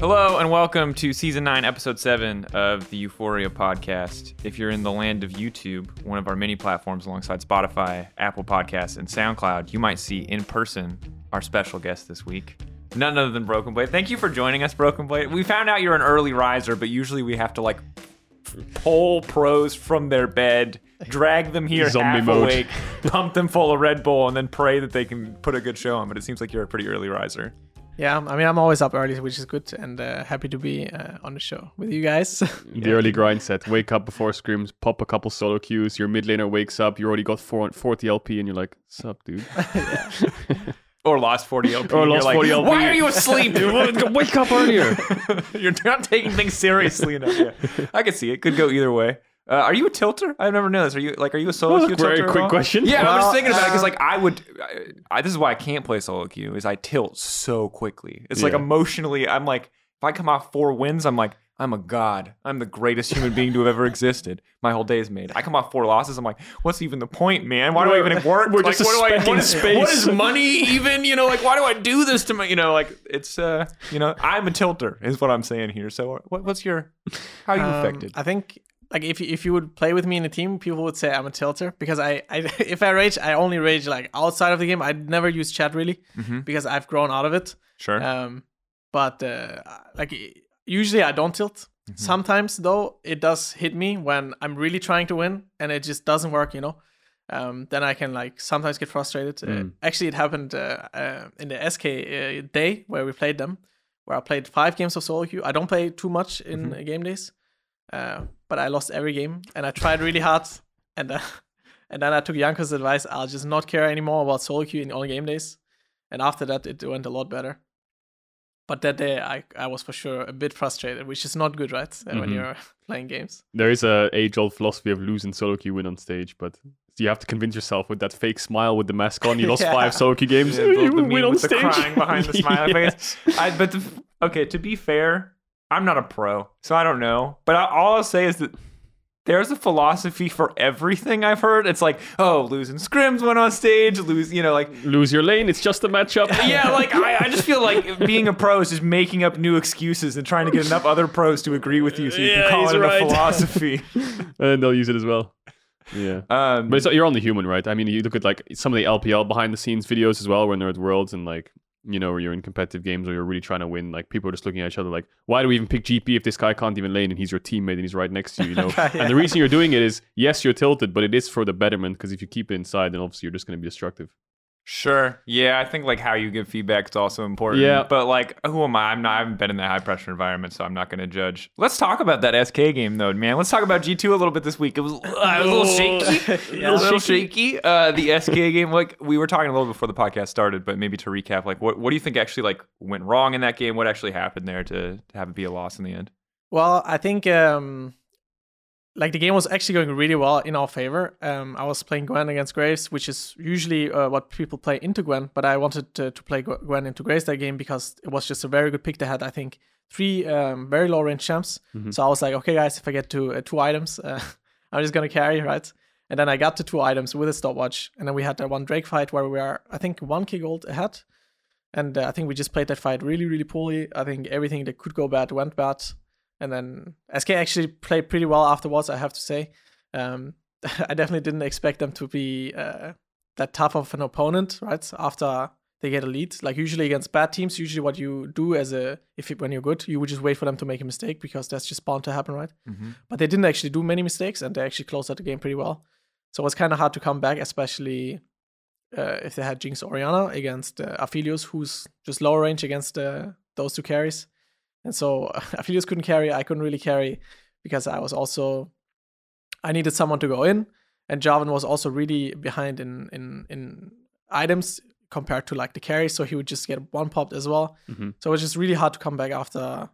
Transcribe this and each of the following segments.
Hello and welcome to season 9, episode 7 of the Euphoria podcast. If you're in the land of YouTube, one of our many platforms alongside Spotify, Apple Podcasts, and SoundCloud, you might see in person our special guest this week. None other than Broken Blade. Thank you for joining us, Broken Blade. We found out you're an early riser, but usually we have to like pull pros from their bed, drag them here Zombie half mode. awake, pump them full of Red Bull, and then pray that they can put a good show on. But it seems like you're a pretty early riser. Yeah, I mean, I'm always up early, which is good, and uh, happy to be uh, on the show with you guys. The early grind set. Wake up before scrims, pop a couple solo queues. Your mid laner wakes up. You already got four, 40 LP, and you're like, "Sup, dude?" Or lost 40 LP. Or You're lost like, 40 LP. Why are you asleep? Dude? Wake up earlier. You're not taking things seriously enough. Yeah. I can see it. Could go either way. Uh, are you a tilter? I've never known this. Are you like are you a solo Well, queue very tilter? at quick all? question. Yeah, I'm just thinking about it because like I would. I, I, this is why I can't play solo queue. Is I tilt so quickly. It's like emotionally. I'm like if I come off four wins, I'm like I'm a god. I'm the greatest human being to have ever existed. My whole day is made. I come off four losses. I'm like, what's even the point, man? Why do I even work? We're like, just a what do I? speck in What is, space. what is money even? You know, like why do I do this to my? You know, like it's uh, you know, I'm a tilter is what I'm saying here. So what, what's your? How are you Um, affected? I think, like, if you, if you would play with me in a team, people would say I'm a tilter because I, I if I rage, I only rage like outside of the game. I'd never use chat really Mhm. because I've grown out of it. Sure. Um, but uh, like usually I don't tilt. Sometimes though, it does hit me when I'm really trying to win and it just doesn't work. You know. Um, then I can like sometimes get frustrated. Uh, Mm. actually, it happened uh, uh, in the SK uh, day where we played them, where I played five games of solo queue. I don't play too much in uh, game days, uh, but I lost every game, and I tried really hard, and uh, and then I took Janko's advice. I'll just not care anymore about solo queue in all game days, and after that, it went a lot better. But that day, I, I was for sure a bit frustrated, which is not good, right? Uh, When Mhm. you're playing games. there is a age old philosophy of losing solo queue win on stage, but you have to convince yourself with that fake smile with the mask on. You lost Yeah. five solo queue games. Yeah, you win on stage. the crying behind the smiley Yes. face. I, but okay, to be fair, I'm not a pro, so I don't know. But I, all I'll say is that there's a philosophy for everything I've heard. It's like, oh, losing scrims when on stage, lose, you know, like. Lose your lane. It's just a matchup. Yeah, like I, I just feel like being a pro is just making up new excuses and trying to get enough other pros to agree with you so you Yeah, can call it right. a philosophy. and they'll use it as well. Yeah. Um, But it's, you're only human, right? I mean, you look at like some of the LPL behind the scenes videos as well, when they're at Worlds and like, you know, where you're in competitive games or you're really trying to win. Like people are just looking at each other like, why do we even pick GP if this guy can't even lane and he's your teammate and he's right next to you? You know. And the reason you're doing it is yes, you're tilted, but it is for the betterment because if you keep it inside, then obviously you're just going to be destructive. Sure. Yeah, I think like how you give feedback is also important. Yeah. But like, who am I? I'm not. I haven't been in that high pressure environment, so I'm not going to judge. Let's talk about that SK game though, man. Let's talk about G2 a little bit this week. It was, uh, it was a little shaky. a little shaky. Uh, the SK game, like we were talking a little before the podcast started, but maybe to recap, like what what do you think actually like went wrong in that game? What actually happened there to, to have it be a loss in the end? Well, I think um, like the game was actually going really well in our favor. Um, I was playing Gwen against Graves, which is usually uh, what people play into Gwen, but I wanted to, to play Gwen into Graves that game because it was just a very good pick. They had, I think, three um, very low range champs. So I was like, okay, guys, if I get to uh, two items, uh, I'm just gonna carry, right? And then I got to two items with a stopwatch, and then we had that one Drake fight where we are, I think, one k gold ahead. And uh, I think we just played that fight really, really poorly. I think everything that could go bad went bad. And then SK actually played pretty well afterwards, I have to say. Um, I definitely didn't expect them to be uh, that tough of an opponent, right? After they get a lead, like usually against bad teams, usually what you do as a if you, when you're good, you would just wait for them to make a mistake because that's just bound to happen, right? But they didn't actually do many mistakes, and they actually closed out the game pretty well. So it was kind of hard to come back, especially uh, if they had Jinx Orianna against uh, Aphelios, who's just lower range against uh, those two carries. And so Aphelios couldn't carry, I couldn't really carry because I was also I needed someone to go in, and Jarvan was also really behind in in in items compared to like the carry, so he would just get one popped as well. Mhm. So it was just really hard to come back after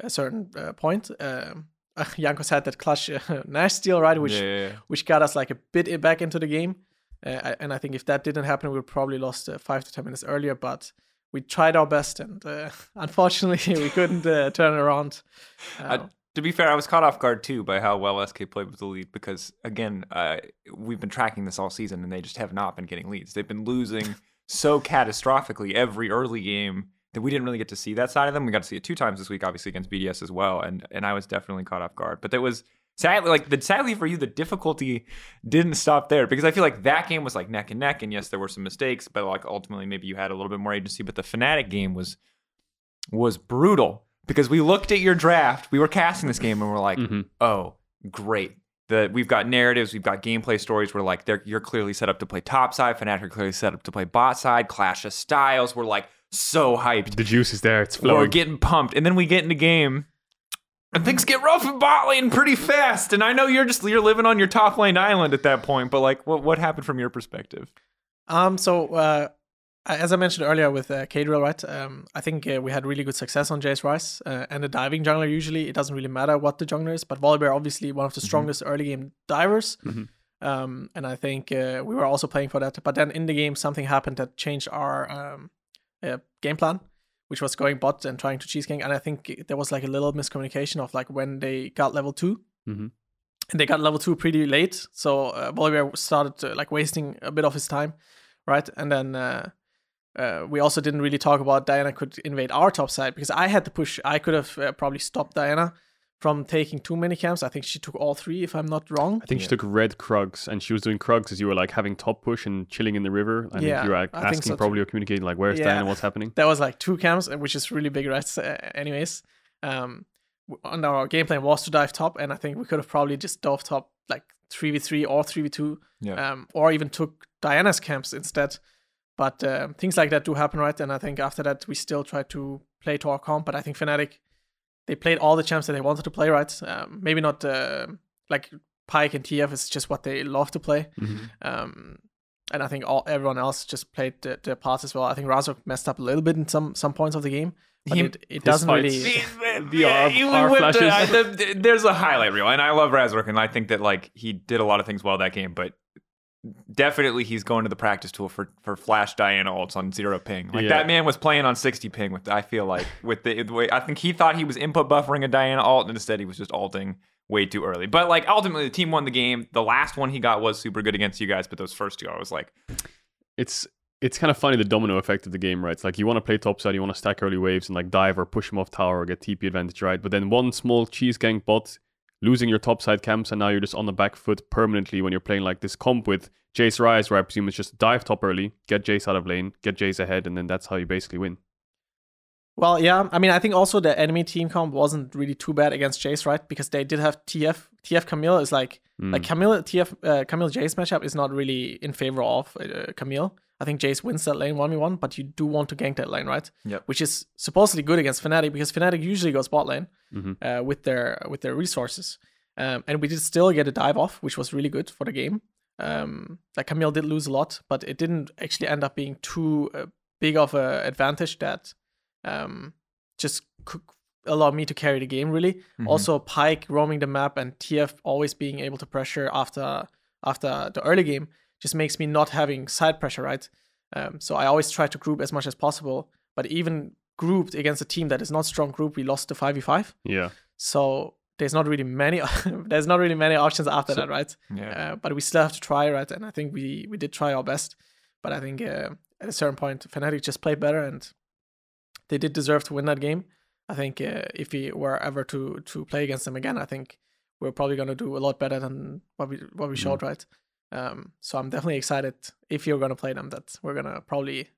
a certain uh, point. Um, Jankos had that clutch uh, Nash steal right, which yeah, yeah, yeah. which got us like a bit back into the game. Uh, and I think if that didn't happen, we would probably lost uh, five to ten minutes earlier. But we tried our best, and uh, unfortunately, we couldn't uh, turn it around. Uh, to be fair, I was caught off guard too by how well SK played with the lead because again, uh, we've been tracking this all season and they just have not been getting leads. They've been losing so catastrophically every early game that we didn't really get to see that side of them. We got to see it two times this week, obviously against BDS as well, and and I was definitely caught off guard. But that was sadly like the sadly for you, the difficulty didn't stop there because I feel like that game was like neck and neck, and yes, there were some mistakes, but like ultimately maybe you had a little bit more agency. But the Fnatic game was was brutal because we looked at your draft, we were casting this game, and we're like, Mm-hmm. oh, great. The, we've got narratives, we've got gameplay stories. We're like, they're, you're clearly set up to play top side. Fnatic are clearly set up to play bot side. Clash of styles. We're like so hyped. The juice is there. It's flowing. We're getting pumped, and then we get into game, and things get rough in bot lane pretty fast. And I know you're just you're living on your top lane island at that point, but like, what what happened from your perspective? Um, so uh, as I mentioned earlier with uh, Kadriel, right? Um, I think uh, we had really good success on Jace Ryze uh, and the diving jungler. Usually, it doesn't really matter what the jungler is, but Volibear obviously one of the strongest early game divers. Mhm. Um, and I think uh, we were also playing for that. But then in the game, something happened that changed our um, uh, game plan, which was going bot and trying to cheese gang. And I think there was like a little miscommunication of like when they got level 2 Mhm. and they got level two pretty late. So uh, Volibear started uh, like wasting a bit of his time, right? And then uh, uh, we also didn't really talk about Diana could invade our top side because I had to push. I could have uh, probably stopped Diana from taking too many camps. I think she took all three, if I'm not wrong. I think she took red Krugs and she was doing Krugs as you were like having top push and chilling in the river. I Yeah, think you were like, asking so probably too. or communicating like where's Yeah. Diana, what's happening. There was like two camps, uh, which is really big, right? Uh, anyways, um, w- on our game plan was to dive top, and I think we could have probably just dove top like three v three or three v two, Yeah. um, or even took Diana's camps instead. But um, things like that do happen, right? And I think after that we still tried to play to our comp. But I think Fnatic they played all the champs that they wanted to play, right? Um, maybe not uh, like Pyke and TF is just what they love to play. Mhm. Um, and I think all everyone else just played the, their parts as well. I think Razork messed up a little bit in some some points of the game, but He- it, it doesn't fights- really. The R- even R with the- flashes. I- the- there's a highlight reel, and I love Razork, and I think that like he did a lot of things well that game, but definitely he's going to the practice tool for for flash Diana ults on zero ping. Like Yeah. that man was playing on 60 ping with I feel like with the, the way I think he thought he was input buffering a Diana alt, and instead he was just alting way too early. But like ultimately the team won the game. The last one he got was super good against you guys, but those first two I was like, It's it's kind of funny the domino effect of the game, right? It's like you want to play topside, you want to stack early waves and like dive or push them off tower or get TP advantage, right? But then one small cheese gang bot losing your topside camps and now you're just on the back foot permanently when you're playing like this comp with Jace Ryze, where I presume it's just dive top early, get Jace out of lane, get Jace ahead, and then that's how you basically win. Well, yeah. I mean, I think also the enemy team comp wasn't really too bad against Jace, right? Because they did have TF. TF Camille is like Mm. like Camille TF uh, Camille Jace matchup is not really in favor of uh, Camille. I think Jace wins that lane one v one, but you do want to gank that lane, right? Yep. Which is supposedly good against Fnatic because Fnatic usually goes bot lane Mhm. uh, with their with their resources, um, and we did still get a dive off, which was really good for the game. Um, like Camille did lose a lot, but it didn't actually end up being too uh, big of an advantage that um, just could allow me to carry the game really. Mhm. Also, Pyke roaming the map and TF always being able to pressure after after the early game just makes me not having side pressure, right? Um, so I always try to group as much as possible. But even grouped against a team that is not strong group, we lost to five v five. Yeah. So there's not really many there's not really many options after So- that, right? yeah. Uh, but we still have to try, right? And I think we we did try our best. But I think uh, at a certain point, Fnatic just played better, and they did deserve to win that game. I think uh, if we were ever to to play against them again, I think we're probably gonna do a lot better than what we what we showed, right? Um, so I'm definitely excited if you're gonna play them that we're gonna probably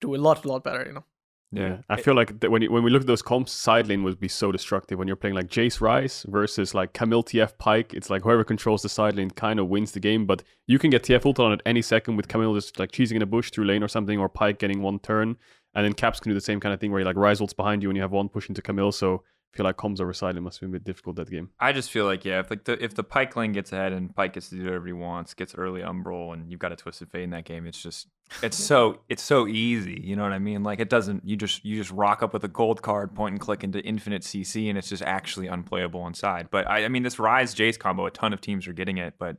do a lot a lot better, you know. yeah. I feel like when you, when we look at those comps, side lane would be so destructive when you're playing like Jace Ryze versus like Camille TF Pyke. It's like whoever controls the side lane kind of wins the game, but you can get TF ult on at any second with Camille just like cheesing in a bush through lane or something, or Pyke getting one turn, and then Caps can do the same kind of thing where you like Ryze ults behind you and you have one push into Camille. So feel like comms over side lane must have been a bit difficult that game. I just feel like yeah, if like the if the Pyke lane gets ahead and Pyke gets to do whatever he wants, gets early umbral, and you've got a twisted fate in that game, it's just it's so it's so easy. You know what I mean? Like it doesn't you just you just rock up with a gold card, point and click into infinite CC, and it's just actually unplayable inside. But I, I mean, this Ryze Jace combo, a ton of teams are getting it, but.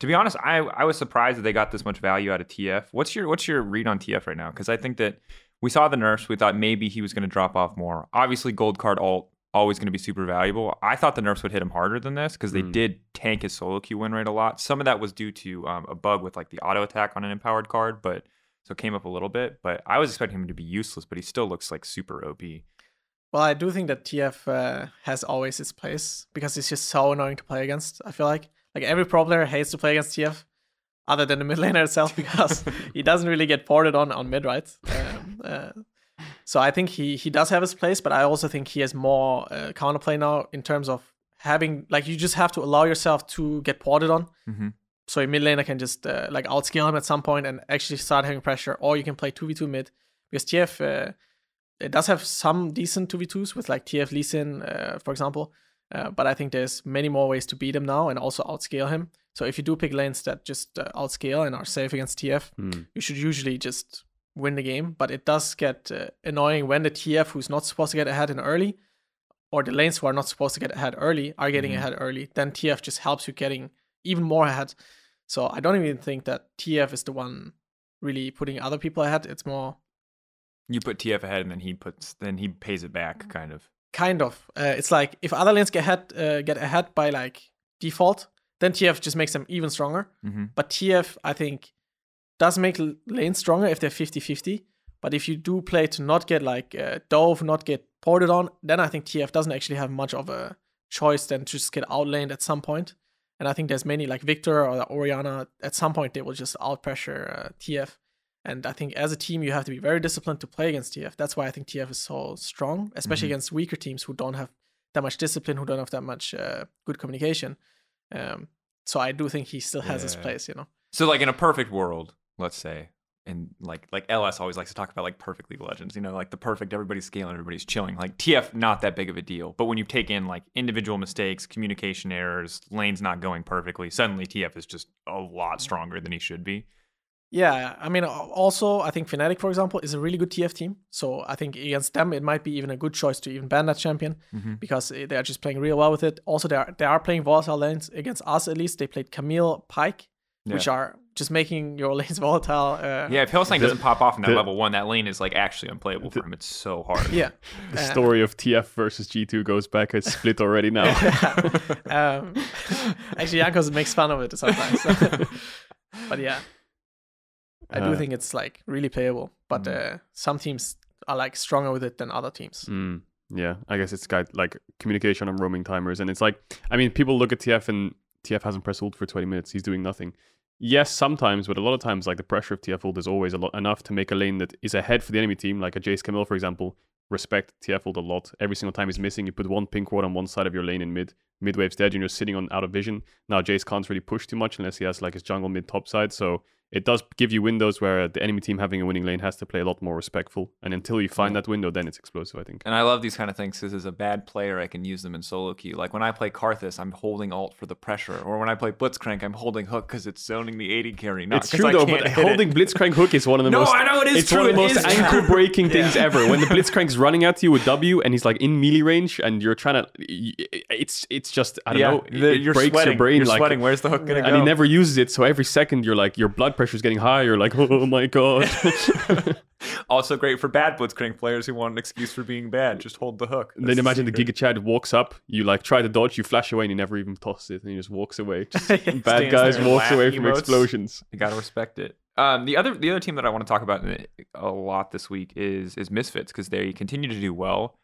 To be honest, I, I was surprised that they got this much value out of TF. What's your what's your read on TF right now? Because I think that we saw the nerfs. We thought maybe he was going to drop off more. Obviously, gold card alt always going to be super valuable. I thought the nerfs would hit him harder than this because they Mm. did tank his solo queue win rate a lot. Some of that was due to um, a bug with like the auto attack on an empowered card, but so it came up a little bit. But I was expecting him to be useless, but he still looks like super OP. Well, I do think that TF uh, has always its place because it's just so annoying to play against. I feel like like every pro player hates to play against TF, other than the mid laner itself because he doesn't really get ported on on mid, right? Um, uh, so I think he he does have his place, but I also think he has more uh, counterplay now in terms of having like you just have to allow yourself to get ported on. Mm-hmm. So a mid laner can just uh, like outscale him at some point and actually start having pressure, or you can play two v two mid because TF uh, it does have some decent two v twos with like TF Lee Sin, uh, for example. Uh, but I think there's many more ways to beat him now and also outscale him. So if you do pick lanes that just uh, outscale and are safe against TF, Mm. you should usually just win the game. But it does get uh, annoying when the TF who's not supposed to get ahead in early, or the lanes who are not supposed to get ahead early are getting Mhm. ahead early. Then TF just helps you getting even more ahead. So I don't even think that TF is the one really putting other people ahead. It's more You put TF ahead, and then he puts, then he pays it back, kind of. kind of. Uh, it's like if other lanes get ahead, uh, get ahead by like default, then TF just makes them even stronger. Mm-hmm. But TF, I think, does make lanes stronger if they're 50 50. But if you do play to not get like uh, Dove, not get ported on, then I think TF doesn't actually have much of a choice than to just get outlaned at some point. And I think there's many like Viktor or Orianna, at some point they will just outpressure uh, TF. And I think as a team, you have to be very disciplined to play against TF. That's why I think TF is so strong, especially Mhm. against weaker teams who don't have that much discipline, who don't have that much uh, good communication. Um, so I do think he still has his place, you know. So, like in a perfect world, let's say, and like like LS always likes to talk about like perfect League Legends, you know, like the perfect everybody's scaling, everybody's chilling. Like TF, not that big of a deal. But when you take in like individual mistakes, communication errors, lanes not going perfectly, suddenly TF is just a lot stronger than he should be. Yeah, I mean, also I think Fnatic, for example, is a really good TF team. So I think against them, it might be even a good choice to even ban that champion Mm-hmm. because eh, they are just playing real well with it. Also, they are they are playing volatile lanes against us. At least they played Camille Pyke, which are just making your lanes volatile. Uh, Yeah, if Hylissang The- doesn't pop off in that the- level one, that lane is like actually unplayable for him. It's so hard. yeah. The Uh, story of TF versus G2 goes back. It's split already now. um, actually, Jankos makes fun of it sometimes. but yeah, I do Uh, think it's like really playable. But uh, some teams are like stronger with it than other teams. Mm, yeah, I guess it's got like communication and roaming timers, and it's like, I mean, people look at TF and TF hasn't pressed ult for 20 minutes. He's doing nothing. Yes, sometimes, but a lot of times, like the pressure of TF ult is always a lot enough to make a lane that is ahead for the enemy team, like a Jace Camille, for example. Respect TF ult a lot. Every single time he's missing, you put one pink ward on one side of your lane in mid. Mid wave's dead, and you're sitting on out of vision. Now Jace can't really push too much unless he has like his jungle mid top side. So it does give you windows where the enemy team having a winning lane has to play a lot more respectful. And until you find that window, then it's explosive, I think. And I love these kind of things because as a bad player, I can use them in solo queue. Like when I play Karthus, I'm holding alt for the pressure. Or when I play Blitzcrank, I'm holding hook because it's zoning the AD carry. Not it's true I though, but hit it. holding Blitzcrank hook is one of the No, most. I know it is it's true, one of the it most ankle breaking things Yeah. ever. When the Blitzcrank's running at you with W and he's like in melee range, and you're trying to, it's it's just I don't yeah, know, the- it you're breaks sweating. your brain You're like. sweating. Where's the hook gonna go? and he never uses it, so every second you're like your blood pressure's getting higher. Like, oh my god. also great for bad Blitzcrank players who want an excuse for being bad. Just hold the hook. then imagine the. Giga Chad walks up, you like try to dodge, you flash away, and he never even tosses it, and he just walks away. Just bad guys walks away from emotes. explosions. You gotta respect it. Um, the other the other team that I want to talk about a lot this week is is Misfits because they continue to do well,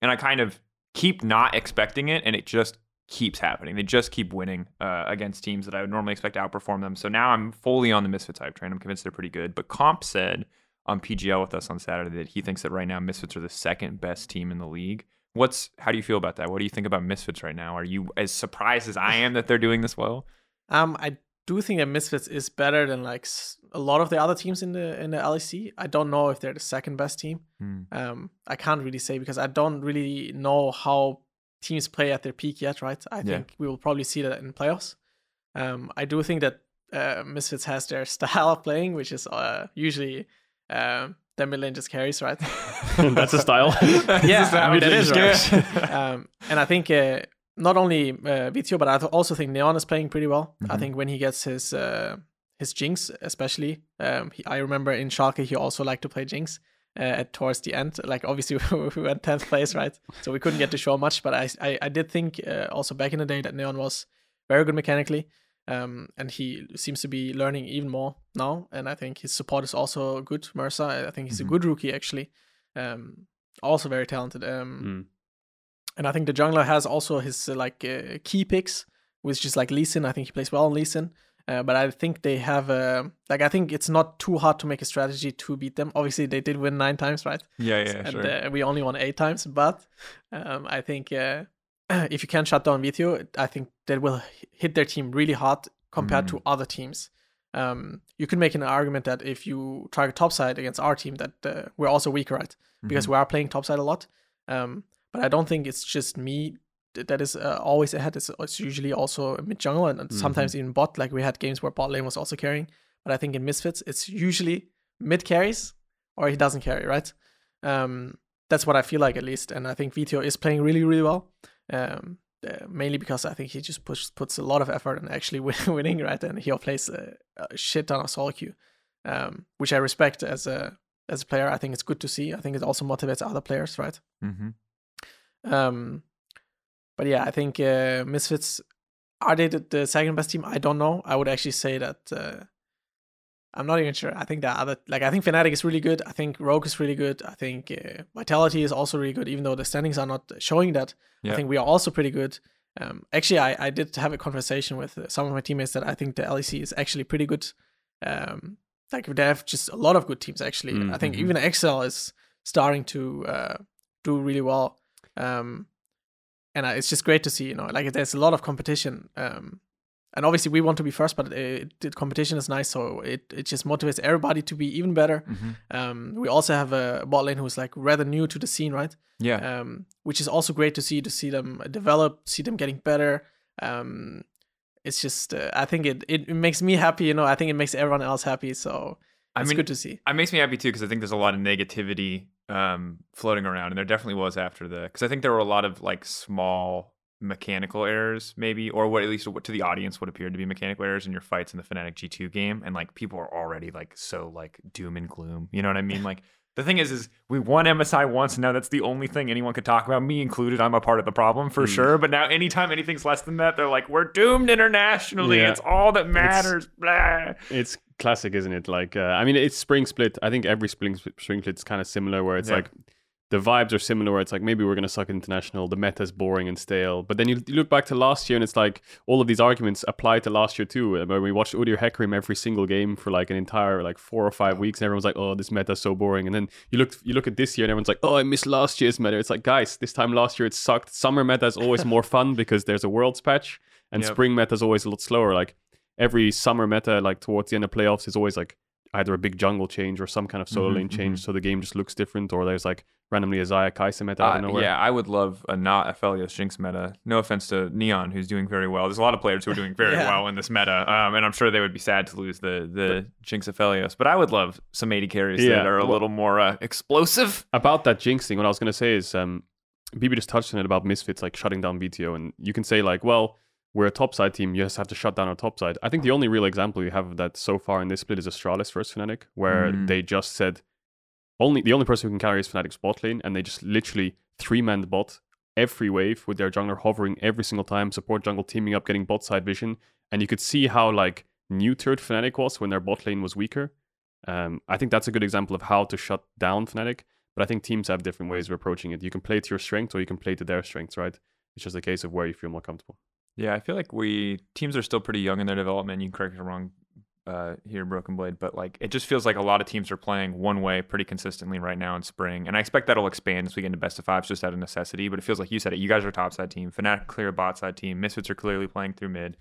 and I kind of keep not expecting it, and it just keeps happening. They just keep winning uh, against teams that I would normally expect to outperform them. So now I'm fully on the Misfits hype train. I'm convinced they're pretty good. But Comp said on PGL with us on Saturday that he thinks that right now Misfits are the second best team in the league. What's how do you feel about that? What do you think about Misfits right now? Are you as surprised as I am that they're doing this well? Um, I do think that Misfits is better than like a lot of the other teams in the in the LEC. I don't know if they're the second best team. Hmm. Um, I can't really say because I don't really know how teams play at their peak yet. Right? I Yeah. think we will probably see that in playoffs. Um, I do think that uh, Misfits has their style of playing, which is uh, usually um, the mid lane just carries, right? That's a style. yeah, I mean that is right. um, and I think uh, not only uh, Vetheo, but I also think Neon is playing pretty well. I Mhm. think when he gets his uh, his Jinx, especially, um, he, I remember in Schalke he also liked to play Jinx uh, at towards the end. Like obviously we were in tenth place, right? So we couldn't get to show much, but I I, I did think uh, also back in the day that Neon was very good mechanically. Um, and he seems to be learning even more now. And I think his support is also good. Mersa, I think he's Mhm. a good rookie actually. Um, also very talented. Um, Mm. and I think the jungler has also his uh, like uh, key picks, which is like Lee Sin. I think he plays well on Lee Sin. Uh, but I think they have a like I think it's not too hard to make a strategy to beat them. Obviously, they did win nine times, right? Yeah, yeah, and sure. uh, we only won eight times. But um, I think uh, if you can shut down Vetheo, I think that will hit their team really hard compared to other teams. Um, you can make an argument that if you target topside against our team, that uh, we're also weaker, right? Because Mhm. we are playing topside a lot. Um, but I don't think it's just me that is uh, always ahead. It's, it's usually also mid jungle and, and sometimes even bot. Like we had games where bot lane was also carrying. But I think in Misfits, it's usually mid carries or he doesn't carry, right? Um, that's what I feel like at least. And I think Vetheo is playing really, really well. Um, uh, mainly because I think he just push, puts a lot of effort and actually win, winning, right? And he plays a, a shit ton of solo queue, um, which I respect as a as a player. I think it's good to see. I think it also motivates other players, right? Mhm. Um, but yeah, I think uh, Misfits are they the, the second best team? I don't know. I would actually say that uh, I'm not even sure. I think that other like I think Fnatic is really good. I think Rogue is really good. I think uh, Vitality is also really good, even though the standings are not showing that. Yeah. I think we are also pretty good. Um, actually, I, I did have a conversation with uh, some of my teammates that I think the LEC is actually pretty good. Um, like they have just a lot of good teams actually. Mm, I think mhm. even Excel is starting to uh, do really well. Um, and uh, it's just great to see, you know, like there's a lot of competition. Um, and obviously we want to be first, but it, the competition is nice, so it, it just motivates everybody to be even better. Mhm. Um, we also have a bot lane who's like rather new to the scene, right? Yeah. Um, which is also great to see to see them develop, see them getting better. Um, it's just uh, I think it, it it makes me happy, you know. I think it makes everyone else happy, so I it's mean, good to see. It makes me happy too because I think there's a lot of negativity um, floating around, and there definitely was after the because I think there were a lot of like small mechanical errors, maybe, or what at least what to the audience would appear to be mechanical errors in your fights in the Fnatic G2 game, and like people are already like so like doom and gloom. You know what I mean? Like the thing is, is we won MSI once, and now that's the only thing anyone could talk about. Me included, I'm a part of the problem for Mm. sure. But now, anytime anything's less than that, they're like, we're doomed internationally. Yeah. It's all that matters. Blah. It's classic, isn't it? Like, uh, I mean, it's spring split. I think every spring spring split's kind of similar, where it's Yeah. like the vibes are similar. Where it's like maybe we're gonna suck international. The meta's boring and stale. But then you, you look back to last year, and it's like all of these arguments apply to last year too. Where we watched Udyr Hecarim every single game for like an entire like four or five weeks, and everyone's like, "Oh, this meta's so boring." And then you look you look at this year, and everyone's like, "Oh, I missed last year's meta." It's like, guys, this time last year it sucked. Summer meta is always more fun because there's a worlds patch, and Yep. spring meta is always a lot slower. Like every summer meta, like towards the end of playoffs, is always like either a big jungle change or some kind of solo Mhm, lane change, so the game just looks different, or there's like randomly a Xayah Kai'Sa meta out of nowhere. yeah, I would love a not Aphelios Jinx meta. No offense to Neon, who's doing very well. There's a lot of players who are doing very Yeah. well in this meta, um, and I'm sure they would be sad to lose the the Jinx Aphelios. But I would love some AD carries Yeah, that are a well- little more uh, explosive. About that Jinx thing, what I was gonna say is, um, BB just touched on it about Misfits like shutting down Vetheo, and you can say like, well, we're a topside team, you just have to shut down our topside. I think the only real example you have of that so far in this split is Astralis versus Fnatic, where Mm. they just said only the only person who can carry is Fnatic's bot lane, and they just literally three man the bot every wave with their jungler hovering every single time, support jungle teaming up, getting bot side vision, and you could see how like neutered Fnatic was when their bot lane was weaker. Um, I think that's a good example of how to shut down Fnatic. But I think teams have different ways of approaching it. You can play to your strengths or you can play to their strengths, right? It's just a case of where you feel more comfortable. Yeah, I feel like we teams are still pretty young in their development. You can correct me if I'm wrong uh, here, Broken Blade, but like it just feels like a lot of teams are playing one way pretty consistently right now in spring, and I expect that'll expand as we get into best of fives just out of necessity. But it feels like you said it. You guys are a top side team. Fnatic clear bot side team. Misfits are clearly playing through mid.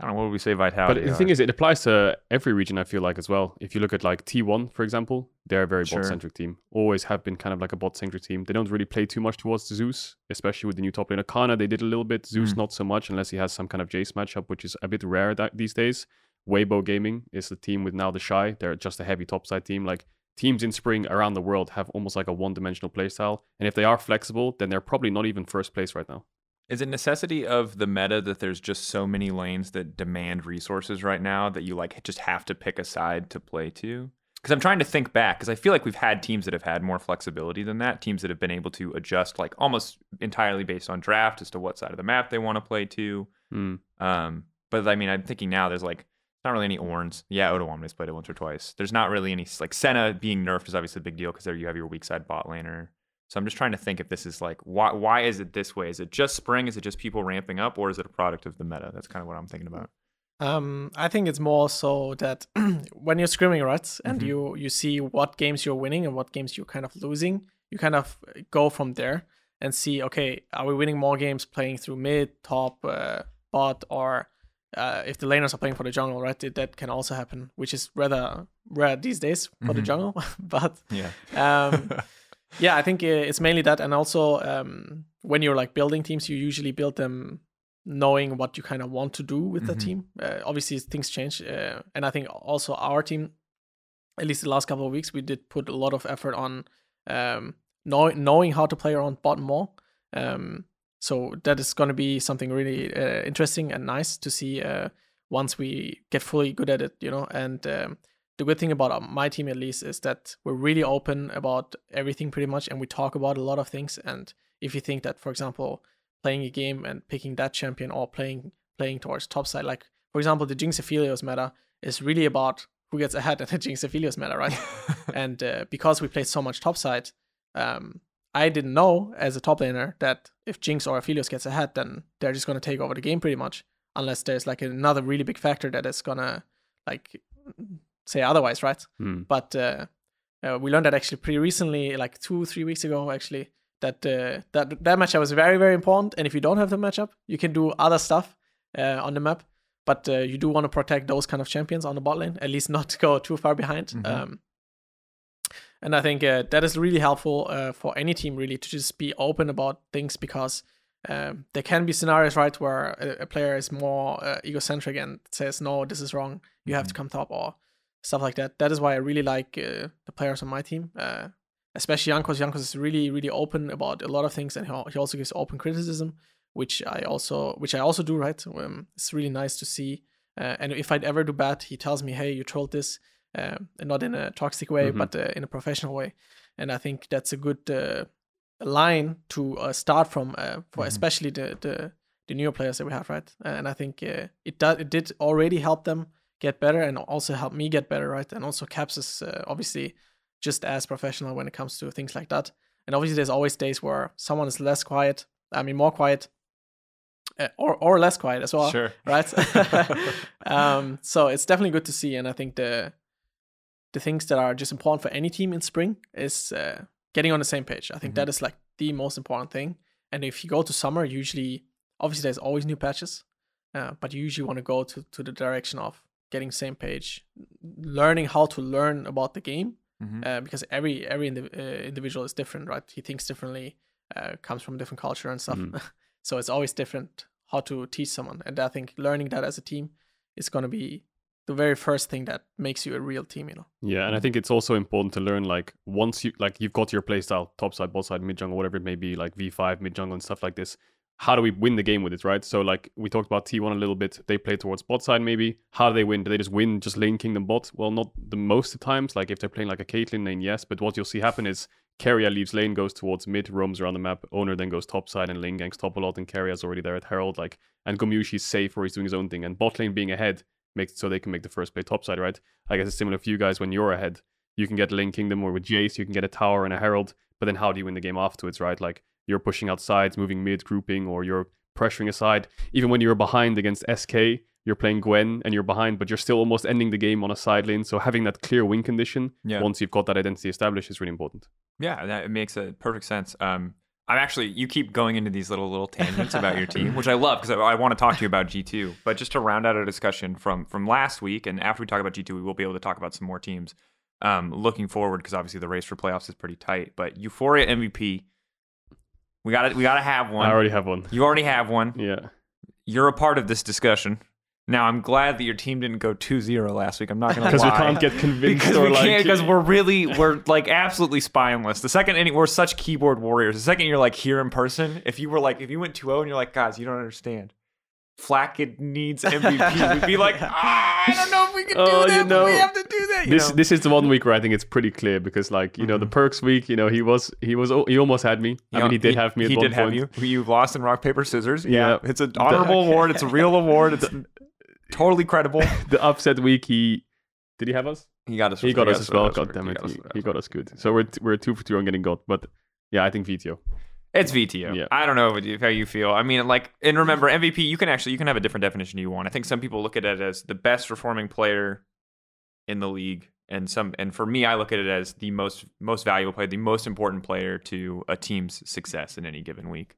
I don't know what would we say vitality. But the thing is, it applies to every region, I feel like, as well. If you look at like T1, for example, they're a very Sure. bot centric team. Always have been kind of like a bot centric team. They don't really play too much towards Zeus, especially with the new top laner. Canna, they did a little bit. Zeus, Mm. not so much, unless he has some kind of Jace matchup, which is a bit rare that, these days. Weibo Gaming is the team with now TheShy. They're just a heavy topside team. Like teams in spring around the world have almost like a one dimensional playstyle. And if they are flexible, then they're probably not even first place right now. Is it necessity of the meta that there's just so many lanes that demand resources right now that you like just have to pick a side to play to? Because I'm trying to think back because I feel like we've had teams that have had more flexibility than that. Teams that have been able to adjust like almost entirely based on draft as to what side of the map they want to play to. Hmm. Um, but I mean, I'm thinking now there's like not really any Ornns. Yeah, Odoamne's played it once or twice. There's not really any like Senna being nerfed is obviously a big deal because there you have your weak side bot laner. So I'm just trying to think if this is like why why is it this way? Is it just spring? Is it just people ramping up, or is it a product of the meta? That's kind of what I'm thinking about. Um, I think it's more so that when you're scrimming, right, and Mhm. you you see what games you're winning and what games you're kind of losing, you kind of go from there and see, okay, are we winning more games playing through mid, top, uh, bot, or uh, if the laners are playing for the jungle, right? That- That can also happen, which is rather rare these days for the Mhm. jungle. but Yeah. um, yeah, I think uh, it's mainly that, and also um, when you're like building teams, you usually build them knowing what you kind of want to do with the Mhm. team. Uh, obviously, things change, uh, and I think also our team, at least the last couple of weeks, we did put a lot of effort on um, know- knowing how to play around bot more. Um, so that is going to be something really uh, interesting and nice to see uh, once we get fully good at it, you know. And um, the good thing about uh, my team, at least, is that we're really open about everything pretty much, and we talk about a lot of things. And if you think that, for example, playing a game and picking that champion or playing playing towards top side, like for example, the Jinx Aphelios meta is really about who gets ahead in the Jinx Aphelios meta, right? and uh, because we played so much top side, um, I didn't know as a top laner that if Jinx or Aphelios gets ahead, then they're just gonna take over the game pretty much, unless there's like another really big factor that is gonna like say otherwise, right? Hmm. But uh, uh, we learned that actually pretty recently, like two, three weeks ago, actually, that uh, that that matchup was very, very important. And if you don't have the matchup, you can do other stuff uh, on the map. But uh, you do want to protect those kind of champions on the bot lane, at least not go too far behind. Mhm. Um, and I think uh, that is really helpful uh, for any team, really, to just be open about things because um, there can be scenarios, right, where a, a player is more uh, egocentric and says, "No, this is wrong. You have to come top," or stuff like that. That is why I really like uh, the players on my team, uh, especially Jankos. Jankos is really, really open about a lot of things, and he, also gives open criticism, which I also, which I also do. Right, um, it's really nice to see. Uh, and if I'd ever do bad, he tells me, "Hey, you trolled this," um, and not in a toxic way, Mhm. but uh, in a professional way. And I think that's a good uh, line to uh, start from, uh, for Mhm. especially the, the the newer players that we have, right? And I think uh, it does it did already help them get better and also help me get better, right? And also Caps is uh, obviously just as professional when it comes to things like that. And obviously, there's always days where someone is less quiet. I mean, more quiet, uh, or or less quiet as well, sure. right? um, so it's definitely good to see, and I think the the things that are just important for any team in spring is uh, getting on the same page. I think Mhm. that is like the most important thing. And if you go to summer, usually, obviously, there's always new patches, uh, but you usually want to go to to the direction of getting same page, learning how to learn about the game, Mhm. uh, because every every indiv- uh, individual is different, right? He thinks differently, uh, comes from a different culture and stuff. Mhm. so it's always different how to teach someone, and I think learning that as a team is going to be the very first thing that makes you a real team. You know. Yeah, and I think it's also important to learn like once you like you've got your playstyle, top side, bot side, mid jungle, whatever it may be, like V5, mid jungle and stuff like this. How do we win the game with it, right? So like we talked about T1 a little bit. They play towards bot side maybe. How do they win? Do they just win just lane kingdom bot? Well, not the most of times. Like if they're playing like a Caitlyn lane, yes. But what you'll see happen is Keria leaves lane, goes towards mid, roams around the map. Oner then goes top side and lane ganks top a lot, and Keria's already there at Herald. Like and Gumayusi's safe or he's doing his own thing. And bot lane being ahead makes it so they can make the first play top side, right? I guess it's similar for you guys when you're ahead. You can get Lane Kingdom or with Jace, you can get a tower and a Herald, but then how do you win the game afterwards, right? Like you're pushing out sides, moving mid, grouping, or you're pressuring aside. Even when you're behind against SK, you're playing Gwen and you're behind, but you're still almost ending the game on a side lane. So having that clear win condition Yeah. once you've got that identity established is really important. Yeah, that makes a perfect sense. Um, I'm actually you keep going into these little little tangents about your team, which I love because I, I want to talk to you about G2. But just to round out our discussion from from last week, and after we talk about G2, we will be able to talk about some more teams. Um, looking forward because obviously the race for playoffs is pretty tight. But Euphoria MVP, we got to we got to have one. I already have one. you already have one. Yeah. You're a part of this discussion. Now I'm glad that your team didn't go 2-0 last week. I'm not gonna Because we can't get convinced because or we like can't because we're really we're like absolutely spineless. The second any we're such keyboard warriors. The second you're like here in person, if you were like if you went 2-0 and you're like, guys, you don't understand. Flakked needs MVP. We'd be like, ah, I don't know if we can do Oh, that. you but know, we have to do that. You this know? this is the one week where I think it's pretty clear because like you know the Perkz week you know he was he was he almost had me I mean he did have me at he one did have point you. You lost in rock paper scissors. Yeah. Yeah, it's an honorable award. It's a real award. It's totally credible. the upset week. He did he have us? He got us. He got us as well. God damn it, he, he got us good. So we're t- we're two for two on getting got. But yeah, I think Vitio. It's Vetheo. Yeah. I don't know you- how you feel. I mean, like, and remember, MVP. You can actually you can have a different definition you want. I think some people look at it as the best performing player in the league, and some, and for me, I look at it as the most most valuable player, the most important player to a team's success in any given week.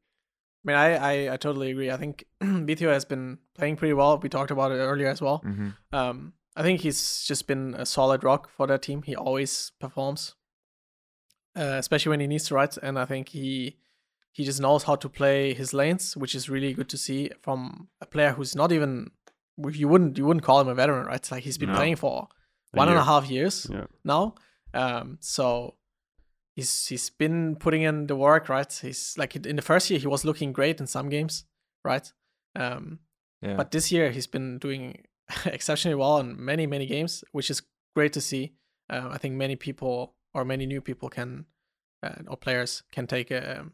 I mean, I, I, I totally agree. I think Vetheo has been playing pretty well. We talked about it earlier as well. Mm-hmm. Um, I think he's just been a solid rock for that team. He always performs, uh, especially when he needs to, right? And I think he he just knows how to play his lanes, which is really good to see from a player who's not even you wouldn't you wouldn't call him a veteran, right? It's like he's been No. playing for A one and a half years Yeah. now. Um, so he's he's been putting in the work, right? He's like in the first year he was looking great in some games, right? Um, Yeah. but this year he's been doing exceptionally well in many many games, which is great to see. Uh, I think many people or many new people can uh, or players can take a um,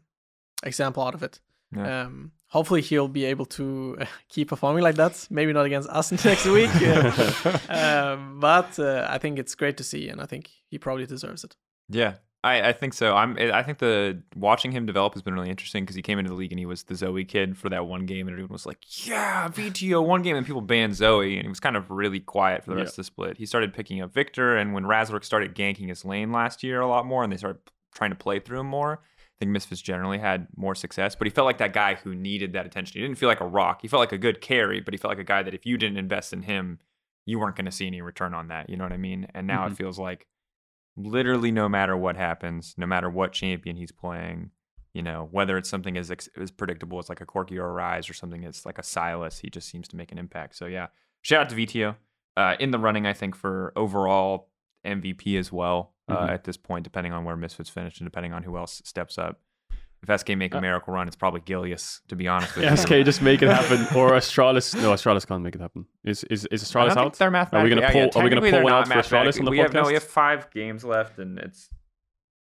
example out of it. Yeah. Um, hopefully he'll be able to keep performing like that. Maybe not against us next week, uh, um, but uh, I think it's great to see, and I think he probably deserves it. Yeah, I, I think so. I'm. I think the watching him develop has been really interesting because he came into the league and he was the Zoe kid for that one game, and everyone was like, "Yeah, Vetheo one game," and people banned Zoe, and he was kind of really quiet for the Yeah. rest of the split. He started picking up Viktor, and when Razork started ganking his lane last year a lot more, and they started trying to play through him more. I think Misfits generally had more success, but he felt like that guy who needed that attention. He didn't feel like a rock. He felt like a good carry, but he felt like a guy that if you didn't invest in him, you weren't going to see any return on that. You know what I mean? And now Mhm. it feels like literally no matter what happens, no matter what champion he's playing, you know, whether it's something as as predictable as like a Corki or a Ryze or something as like a Sylas, he just seems to make an impact. So yeah, shout out to Vetheo. Uh, in the running, I think for overall MVP as well uh, Mhm. at this point, depending on where Misfits finish and depending on who else steps up. If SK make a Uh, miracle run, it's probably Gilius, to be honest with you. SK just make it happen, or Astralis. No, Astralis can't make it happen. Is is is Astralis out? they're Are we gonna pull? yeah, are we gonna pull one out for Astralis on the we podcast? have, no, we have five games left, and it's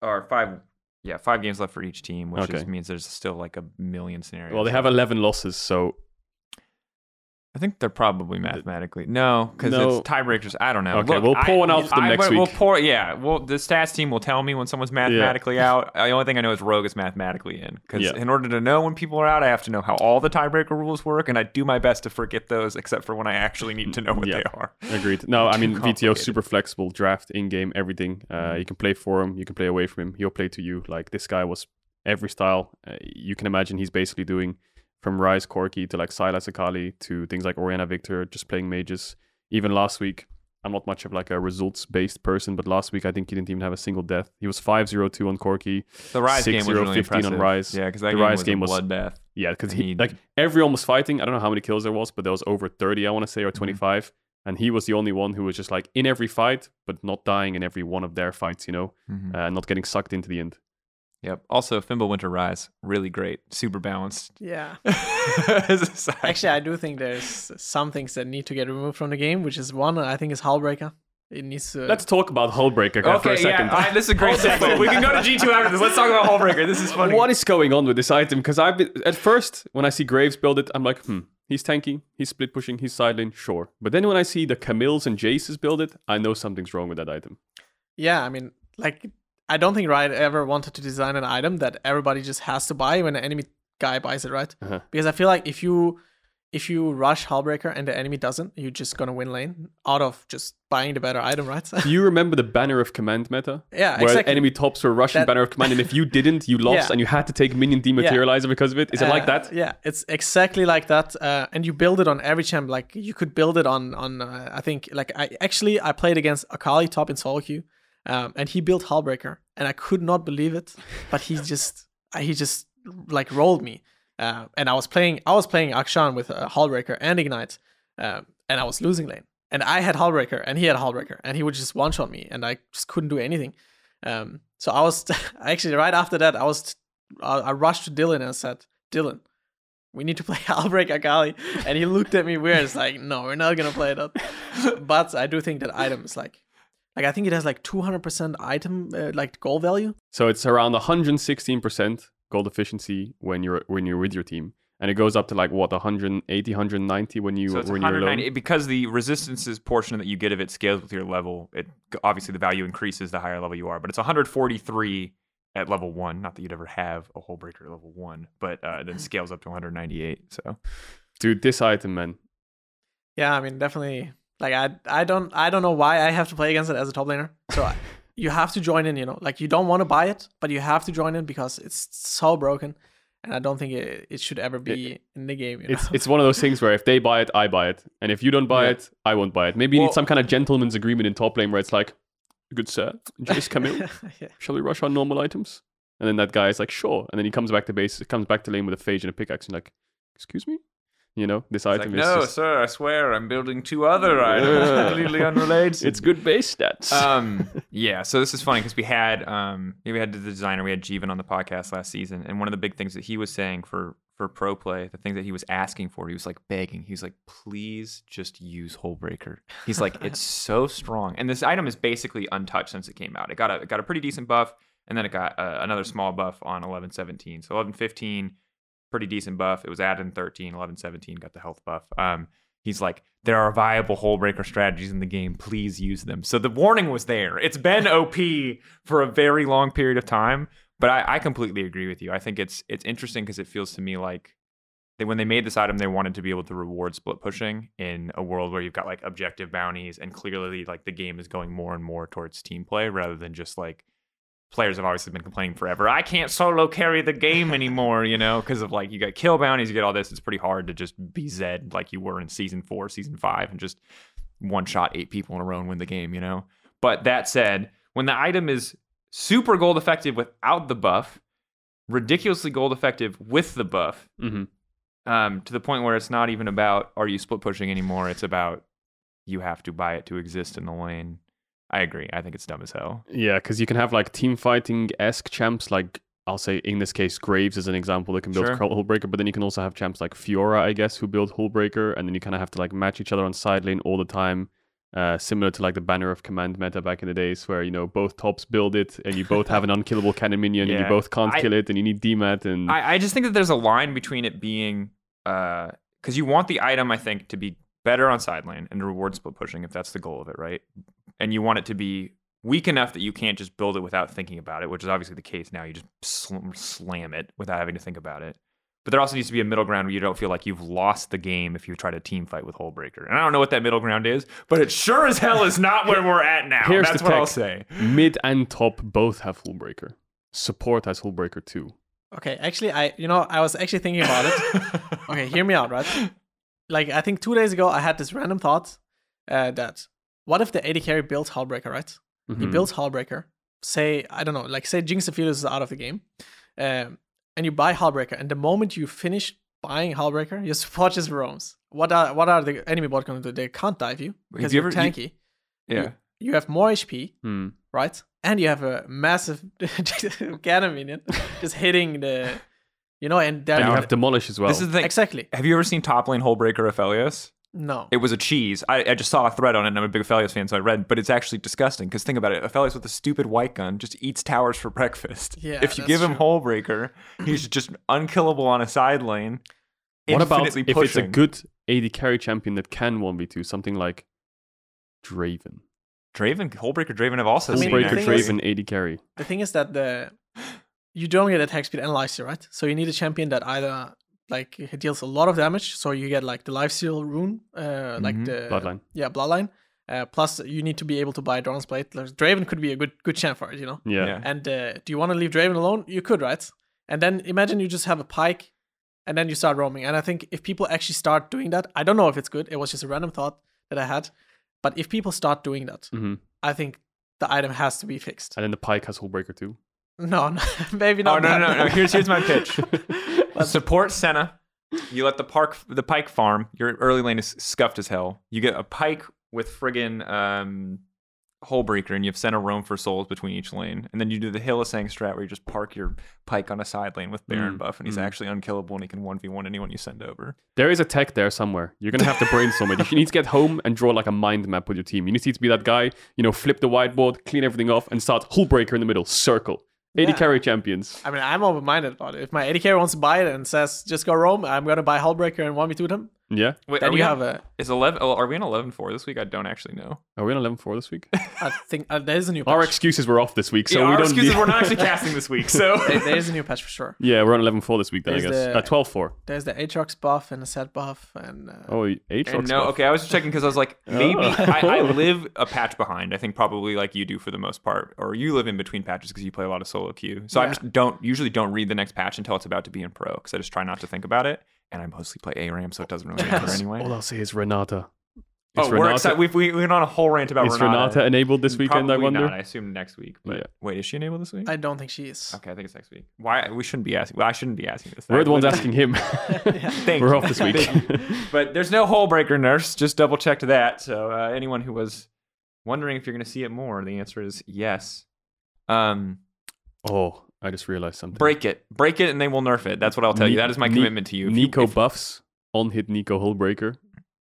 or five. Yeah, five games left for each team, which Okay. just means there's still like a million scenarios. well, they have 11 losses, so I think they're probably mathematically no, because No. it's tiebreakers. I don't know. Okay, we'll pull one out for them next We'll week. pour, yeah, well, the stats team will tell me when someone's mathematically out. The only thing I know is Rogue is mathematically in. Because Yeah. in order to know when people are out, I have to know how all the tiebreaker rules work, and I do my best to forget those, except for when I actually need to know what Yeah. they are. agreed. No, I mean Vetheo complicated. super flexible, draft in game, everything. Uh, You can play for him, you can play away from him. He'll play to you. Like this guy was every style. Uh, you can imagine he's basically doing from Ryze Corki to like Sylas Akali to things like Orianna Viktor, just playing mages. Even last week, I'm not much of like a results based person, but last week I think he didn't even have a single death. He was 5-0-2 on Corki. The Ryze game was 6-0, really 15 on impressive. Ryze. Yeah, because that The game Ryze was game a was- bloodbath. Yeah, because he he- like every almost fighting. I don't know how many kills there was, but there was over 30, I want to say, or 25. And he was the only one who was just like in every fight, but not dying in every one of their fights, you know, Mhm. uh, not getting sucked into the end. Yep. Also, Fimbulwinter Ryze, really great, super balanced. Yeah. As a side. Actually, I do think there's some things that need to get removed from the game, which is one, I think, is Hullbreaker. It needs to. Let's talk about Hullbreaker for a Okay, second. yeah, I, this is a great segue. we can go to G2 after this. Let's talk about Hullbreaker. This is funny. What is going on with this item? Because I've been at first when I see Graves build it, I'm like, hmm, he's tanky, he's split pushing, he's side lane, sure. But then when I see the Camilles and Jaces build it, I know something's wrong with that item. Yeah, I mean, like, I don't think Riot ever wanted to design an item that everybody just has to buy when an enemy guy buys it, right? Uh-huh. Because I feel like if you if you rush Hullbreaker and the enemy doesn't, you're just gonna win lane out of just buying the better item, right? Do you remember the Banner of Command meta? yeah, Where exactly. enemy tops were rushing That- Banner of Command, and if you didn't, you lost, Yeah. and you had to take minion dematerializer because of it. Is it like Uh, that? Yeah, it's exactly like that. Uh, and you build it on every champ. Like you could build it on on. Uh, I think like I actually I played against Akali top in solo queue, um, and he built Hullbreaker, and I could not believe it. But he just he just like rolled me. Uh, and I was playing I was playing Akshan with uh, Hullbreaker and Ignite, um, and I was losing lane. And I had Hullbreaker, and he had Hullbreaker, and he would just one shot me, and I just couldn't do anything. Um, so I was actually right after that I was I, I rushed to Dylan and I said, Dylan, we need to play Hullbreaker Akali. And he looked at me weird. It's like, no, we're not gonna play that. but I do think that item is like, like I think it has like 200% item uh, like goal value. So it's around 116% gold efficiency when you're when you're with your team. and it goes up to like what 180, 190 when you So it's when you're 190 alone. because the resistances portion that you get of it scales with your level. It obviously the value increases the higher level you are, but it's 143 at level one. Not that you'd ever have a Hullbreaker at level one, but uh, then scales up to 198. So Dude, this item, man. Yeah, I mean, definitely. Like, I, I don't, I don't know why I have to play against it as a top laner. So I, you have to join in. You know, like you don't want to buy it, but you have to join in because it's so broken, and I don't think it, it should ever be in the game. You know? It's it's one of those things where if they buy it, I buy it, and if you don't buy Yeah. it, I won't buy it. Maybe you Well- need some kind of gentleman's agreement in top lane where it's like, good sir, just come in. yeah. Shall we rush on normal items? And then that guy is like, sure. And then he comes back to base, comes back to lane with a phage and a pickaxe, and like, excuse me, you know, this It's item like, is no, just, sir, I swear I'm building two other items completely unrelated. it's good base stats. um, yeah, so this is funny because we had um, we had the designer, we had Jeevan on the podcast last season, and one of the big things that he was saying for for pro play, the things that he was asking for, he was like begging. He was like, "Please just use Hullbreaker." He's like, "It's so strong," and this item is basically untouched since it came out. It got a it got a pretty decent buff, and then it got uh, another small buff on 11.17. So 11.15, pretty decent buff. It was added in 13, 11.17 got the health buff. Um, he's like, there are viable Hullbreaker strategies in the game. Please use them. So the warning was there. It's been OP for a very long period of time. But I, I completely agree with you. I think it's it's interesting because it feels to me like they, when they made this item, they wanted to be able to reward split pushing in a world where you've got like objective bounties and clearly like the game is going more and more towards team play rather than just like players have obviously been complaining forever. I can't solo carry the game anymore, you know, because of like you got kill bounties, you get all this. It's pretty hard to just be Zed like you were in season four, season five, and just one shot eight people in a row and win the game, you know. But that said, when the item is super gold effective without the buff, ridiculously gold effective with the buff, hmm um, to the point where it's not even about are you split pushing anymore. It's about you have to buy it to exist in the lane. I agree. I think it's dumb as hell. Yeah, because you can have like team fighting esque champs, like I'll say in this case Graves is an example that can build Sure. Hullbreaker, but then you can also have champs like Fiora, I guess, who build Hullbreaker, and then you kind of have to like match each other on side lane all the time. Uh, similar to like the banner of command meta back in the days, where you know both tops build it, and you both have an unkillable cannon minion, and you both can't I- kill it, and you need DMAT, and I, I just think that there's a line between it being because you want the item, I think, to be better on side lane and reward split pushing if that's the goal of it, right? And you want it to be weak enough that you can't just build it without thinking about it, which is obviously the case now. You just sl- slam it without having to think about it. But there also needs to be a middle ground where you don't feel like you've lost the game if you try to team fight with Hullbreaker. And I don't know what that middle ground is, but it sure as hell is not where we're at now. Here's That's the what I'll say. mid and top both have Hullbreaker. Support has Hullbreaker too. Okay, actually, I you know I was actually thinking about it. okay, hear me out, right? Like I think two days ago I had this random thought uh, that what if the AD carry builds Hullbreaker, right? He Mhm. builds Hullbreaker. Say I don't know, like say Jinx Aphelios is out of the game, um, and you buy Hullbreaker, and the moment you finish buying Hullbreaker, your support just roams. What are what are the enemy bot going to do? They can't dive you because you you're ever- you- tanky. yeah. You have more HP, Hmm. right? And you have a massive cannon minion just hitting the, you know, and And you that have demolish as well. This is the thing. exactly Have you ever seen top lane Hullbreaker Aphelios? No. It was a cheese. I, I just saw a thread on it and I'm a big Aphelios fan, so I read, but it's actually disgusting. Because think about it Aphelios with a stupid white gun just eats towers for breakfast. Yeah, if you that's give him true. Hullbreaker, he's just unkillable on a side lane. What about infinitely if it's a good AD carry champion that can 1v2, something like Draven? Draven, Hullbreaker, Draven have also I mean, seen Hullbreaker, the actually. thing Draven, AD carry. the thing is that the you don't get attack speed analyzed here, right? So you need a champion that either like it deals a lot of damage, so you get like the life steal rune, uh, like Mhm. the Bloodline. yeah, bloodline. Uh, plus, you need to be able to buy Doran's Blade. Like, Draven could be a good good champ for it, you know. Yeah. Yeah. And uh, do you want to leave Draven alone? You could, right? And then imagine you just have a Pyke, and then you start roaming. And I think if people actually start doing that, I don't know if it's good. It was just a random thought that I had. But if people start doing that, hmm I think the item has to be fixed. And then the Pyke has Hullbreaker too. No, no maybe Oh, not. no, no, no, no. Here's, here's my pitch. Support Senna. You let the park, the Pyke farm. Your early lane is scuffed as hell. You get a Pyke with friggin' um, Hullbreaker, and you have Senna roam for souls between each lane. And then you do the Hylissang strat where you just park your Pyke on a side lane with Baron Mm, buff, and he's mm. actually unkillable, and he can 1v1 anyone you send over. There is a tech there somewhere. You're gonna have to brainstorm it. You need to get home and draw like a mind map with your team. You need to be that guy, you know, flip the whiteboard, clean everything off, and start Hullbreaker in the middle, circle. 80 Yeah. carry champions. I mean, I'm open minded about it. If my AD carry wants to buy it and says just go roam, I'm gonna buy Hullbreaker and 1v2 them. Yeah. Wait, Then are you we have on, a. is eleven? oh, Are we on eleven four this week? I don't actually know. Are we on 11-4 this week? I think uh, there is a new patch. Our excuses were off this week, so yeah, we our don't. excuses. need- We're not actually casting this week, so there, there is a new patch for sure. yeah, we're on 11-4 this week then, I There's guess. the- Uh, 12-4. There's the Aatrox buff and the set buff and. Uh, Oh, eight And no, buff. okay. I was just checking because I was like, maybe Oh. I, I live a patch behind. I think probably like you do for the most part, or you live in between patches because you play a lot of solo queue. So I just don't usually don't read the next patch until it's about to be in pro because I just try not to think about it. And I mostly play ARAM, so it doesn't really matter anyway. All I'll say is Renata. oh, Is we're excited. We've, we we went on a whole rant about Renata. is Renata. Renata enabled this weekend, I wonder? Not. I assume next week. But Yeah. wait, is she enabled this week? I don't think she is. okay, I think it's next week. Why we shouldn't be asking? Well, I shouldn't be asking this. We're the ones asking him. Thank We're you. off this week. But there's no Hullbreaker nurse. Just double checked that. So uh, anyone who was wondering if you're going to see it more, the answer is yes. Um, oh, I just realized something. break it, break it, and they will nerf it. That's what I'll tell you. That is my Ni- commitment to you. If you- Neeko if- buffs on hit Neeko Hullbreaker.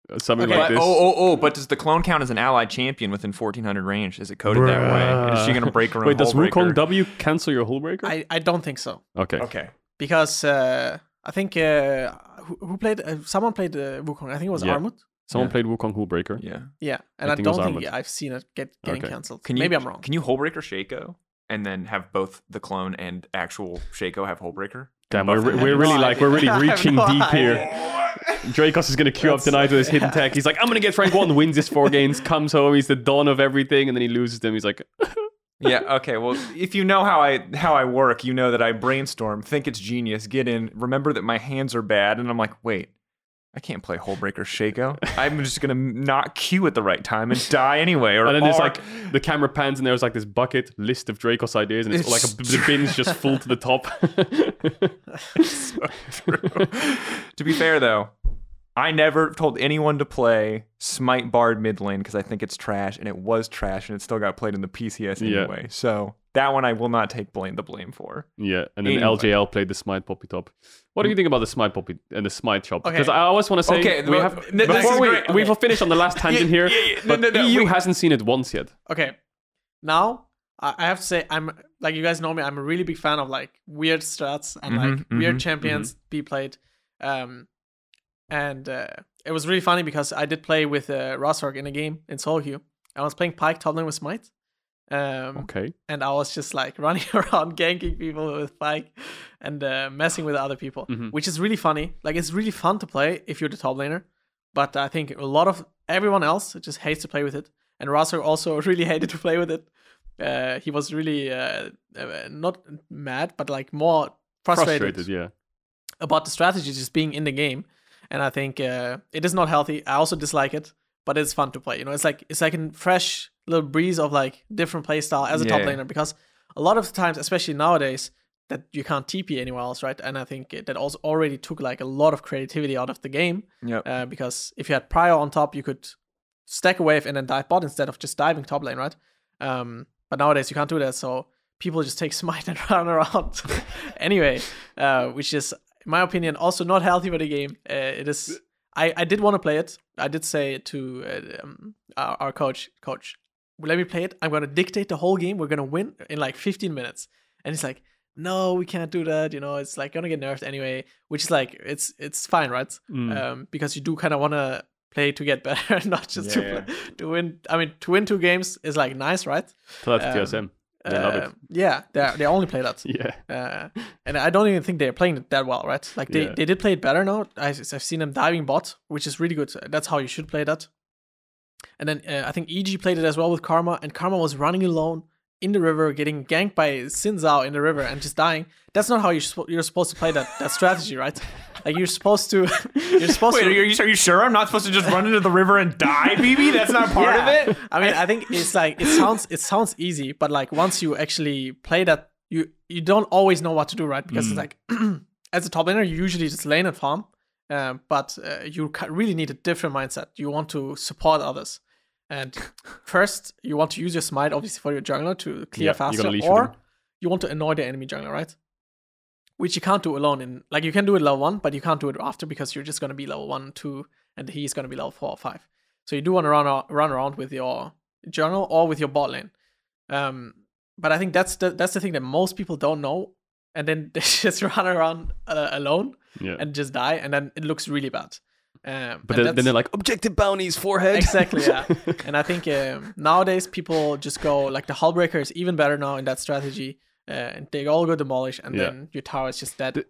Uh, Something Okay. like but, this. oh, oh, oh! But does the clone count as an allied champion within 1400 range? Is it coded that way? And is she going to break her own Wait, does? Wukong W cancel your Hullbreaker? I, I don't think so okay. Okay. because uh, I think uh, who, who played uh, someone played uh, Wukong. I think it was Yeah. Armut. Someone Yeah. played Wukong Hullbreaker. Yeah. Yeah, and I I, think don't think Armut. I've seen it get getting Okay. cancelled. Can you, Maybe I'm wrong. Can you Hullbreaker Shaco and then have both the clone and actual Shaco have Hullbreaker? Damn, we're, we're really like we're really idea. I have reaching no deep here. Drakos is gonna queue up tonight with his hidden yeah. tech. He's like, I'm gonna get Frank one, wins his four games, comes home, he's the dawn of everything, and then he loses them. He's like, yeah okay well if you know how i how i work you know that i brainstorm think it's genius get in remember that my hands are bad and i'm like wait i can't play Hullbreaker Shaco. i'm just gonna not queue at the right time and die anyway or and then there's or- like the camera pans, and there's like this bucket list of Drakos ideas, and it's, It's like a, the bin's just full to the top. so true. to be fair though I never told anyone to play Smite Bard mid lane because I think it's trash, and it was trash, and it still got played in the PCS Yeah. anyway. So that one I will not take blame the blame for. yeah, and then Anyway. LJL played the Smite Poppy Top. What do you think about the Smite Poppy and the Smite shop? Okay. Because I always want to say Okay, we have this before we great. we've Okay. finished on the last tangent here, yeah, yeah. No, but no, no, EU wait. hasn't seen it once yet. Okay, now I have to say I'm like you guys know me. I'm a really big fan of like weird strats and like Mhm, weird champions be played. Um, and uh, it was really funny because I did play with uh, Rossrock in a game in queue. I was playing Pyke top with Smite. Um, Okay. and I was just like running around ganking people with Pyke and uh, messing with other people, Mhm. which is really funny. Like it's really fun to play if you're the top laner, but I think a lot of everyone else just hates to play with it. And Rosser also really hated to play with it. Uh, he was really uh, uh, not mad, but like more frustrated, Frustrated, yeah. about the strategy just being in the game. And I think uh, it is not healthy. I also dislike it, but it's fun to play. You know, it's like it's like a fresh little breeze of like different play style as a top laner because a lot of the times, especially nowadays, that you can't TP anywhere else, right? And I think that also already took like a lot of creativity out of the game Yep. uh, because if you had prior on top, you could stack a wave and then dive bot instead of just diving top lane, right? Um, but nowadays you can't do that, so people just take smite and run around anyway, uh, which is, in my opinion, also not healthy for the game. Uh, it is. I, I did want to play it. I did say to uh, um, our, our coach, coach, let me play it. I'm gonna dictate the whole game. We're gonna win in like 15 minutes, and he's like, no, we can't do that. You know, it's like gonna get nerfed anyway. Which is like, it's it's fine, right? Mm. um, because you do kind of want to play to get better, not just to Yeah, play, to win. I mean, to win two games is like nice, right? Tell that um, TSM. They love it. Uh, Yeah, they they only play that, Yeah. uh, and I don't even think they're playing it that well, right? Like they, Yeah. they did play it better now. I, I've seen them diving bot, which is really good. That's how you should play that. And then uh, I think EG played it as well with Karma, and Karma was running alone in the river, getting ganked by Xin Zhao in the river and just dying. That's not how you're, sp- you're supposed to play that that strategy, right? Like you're supposed to you're supposed Wait, to are you, are you sure I'm not supposed to just run into the river and die, BB? That's not part Yeah. of it. I mean, I think it's like it sounds it sounds easy, but like once you actually play that, you you don't always know what to do, right? Because it's like as a top laner, you usually just lane and farm, um, but uh, you really need a different mindset. You want to support others, and first you want to use your smite, obviously for your jungler to clear Yeah, faster, gonna leash with or you want to annoy the enemy jungler, right? Which you can't do alone. In like you can do it level one, but you can't do it after because you're just gonna be level one, two, and he's gonna be level four or five. So you do want to run run around with your jungle or with your bot lane. Um, but I think that's the that's the thing that most people don't know, and then they just run around uh, alone Yeah. and just die, and then it looks really bad. Um, but then, then they're like objective bounties, forehead. exactly yeah and i think um, nowadays people just go like the hullbreaker is even better now in that strategy uh, and they all go demolish and Yeah. then your tower is just dead The-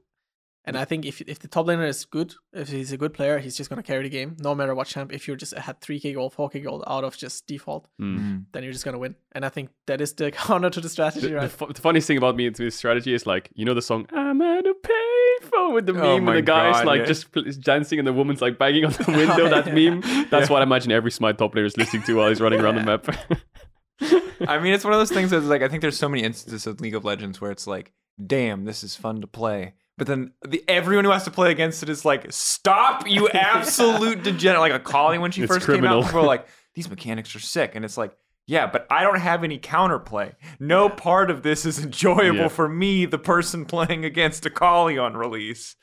and i think if if the top laner is good if he's a good player he's just going to carry the game no matter what champ if you're just had 3k gold 4k gold out of just default Mm. then you're just going to win and i think that is the counter to the strategy The, the right fu- the funniest thing about me into this strategy is like you know the song "I'm at a payphone" with the Oh meme my and the guy's God, like yeah. just pl- dancing and the woman's like banging on the window. that meme. That's what I imagine every Smite top player is listening to while he's running around the map. I mean, it's one of those things that's like I think there's so many instances of League of Legends where it's like, damn, this is fun to play. But then the everyone who has to play against it is like, stop, you absolute degenerate. Like Akali when she It's first criminal. came out, people were like, these mechanics are sick. And it's like, yeah, but I don't have any counterplay. No part of this is enjoyable Yeah. for me, the person playing against Akali on release.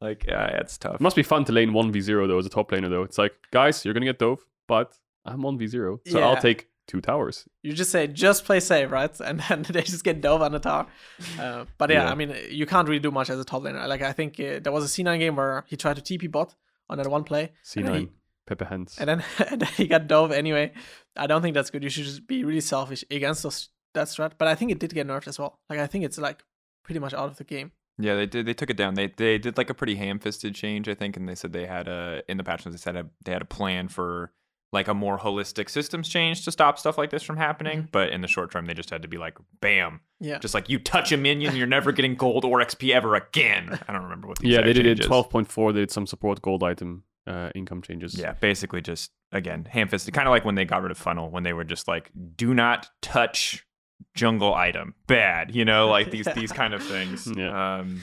Like, yeah, it's tough. It must be fun to lane one v zero though as a top laner though. It's like guys, you're gonna get dove, but I'm one v zero, so I'll take two towers. you just say just play safe, right? And then they just get dove on the tower. Uh, but yeah, Yeah. I mean, you can't really do much as a top laner. Like I think uh, there was a C9 game where he tried to TP bot on that one play, C And then nine, he- Pepe hands. and then and then he got dove anyway. I don't think that's good. You should just be really selfish against those that strat. But I think it did get nerfed as well. Like I think it's like pretty much out of the game. Yeah, they did. They took it down. They they did like a pretty ham-fisted change, I think, and they said they had a in the patch notes. They said a, they had a plan for like a more holistic systems change to stop stuff like this from happening. But in the short term, they just had to be like, bam, Yeah. just like you touch a minion, you're never getting gold or XP ever again. I don't remember what. The yeah, they exact did it twelve point four. They did some support gold item uh, income changes. Yeah, basically just again ham-fisted, kind of like when they got rid of funnel, when they were just like, do not touch jungle item, bad. You know, like these these kind of things. Yeah. Um,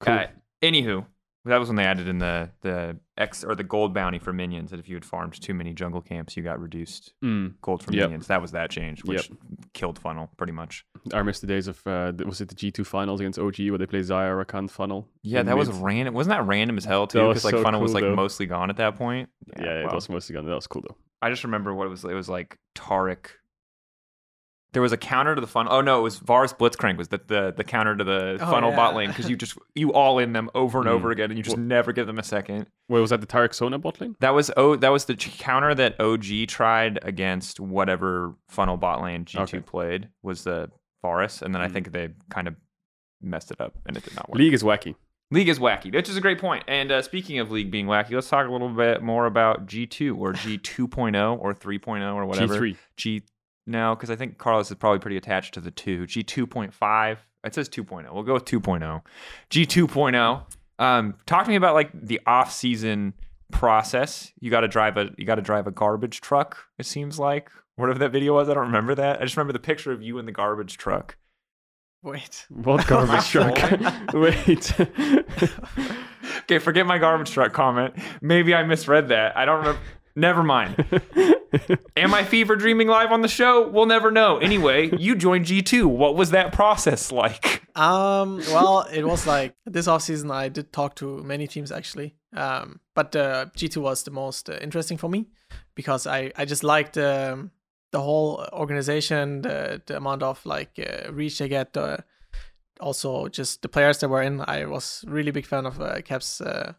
Cool. Uh, anywho, that was when they added in the the X or the gold bounty for minions. That if you had farmed too many jungle camps, you got reduced Mm. gold for Yep. minions. That was that change, which killed funnel pretty much. I miss the days of uh, was it the G two finals against OG where they play Xayah Rakan funnel. Yeah, that was random. Wasn't that random as hell too? Because like so funnel was like though. mostly gone at that point. yeah, it wow. was mostly gone. That was cool though. I just remember what it was. It was like Taric. There was a counter to the funnel. Oh no, it was Varus Blitzcrank was the the, the counter to the Oh, funnel yeah. bot lane because you just you all in them over and Mm. over again and you just Well- never give them a second. Wait, was that the Taric Sona bot lane? That was oh that was the counter that OG tried against whatever funnel bot lane G2 Okay. played was the Varus, and then I Mhm. think they kind of messed it up and it did not work. League is wacky. League is wacky, which is a great point. And uh, speaking of League being wacky, let's talk a little bit more about G2 or G2.0 or 3.0 or whatever. G three. G no, because I think Carlos is probably pretty attached to the two. G two point five. It says 2.0. We'll go with 2.0. G 2.0. Um, talk to me about like the off season process. You got to drive a you got to drive a garbage truck. It seems like whatever that video was. I don't remember that. I just remember the picture of you in the garbage truck. Wait. What garbage truck? Wait. Okay, forget my garbage truck comment. Maybe I misread that. I don't remember. Never mind. Am I fever dreaming live on the show? We'll never know. Anyway, you joined G2. What was that process like? Um. Well, it was like this offseason I did talk to many teams actually. Um. But uh, G2 was the most uh, interesting for me because I I just liked um, the whole organization, the the amount of like uh, reach they get. Uh, also, just the players that were in. I was really big fan of uh, Caps uh,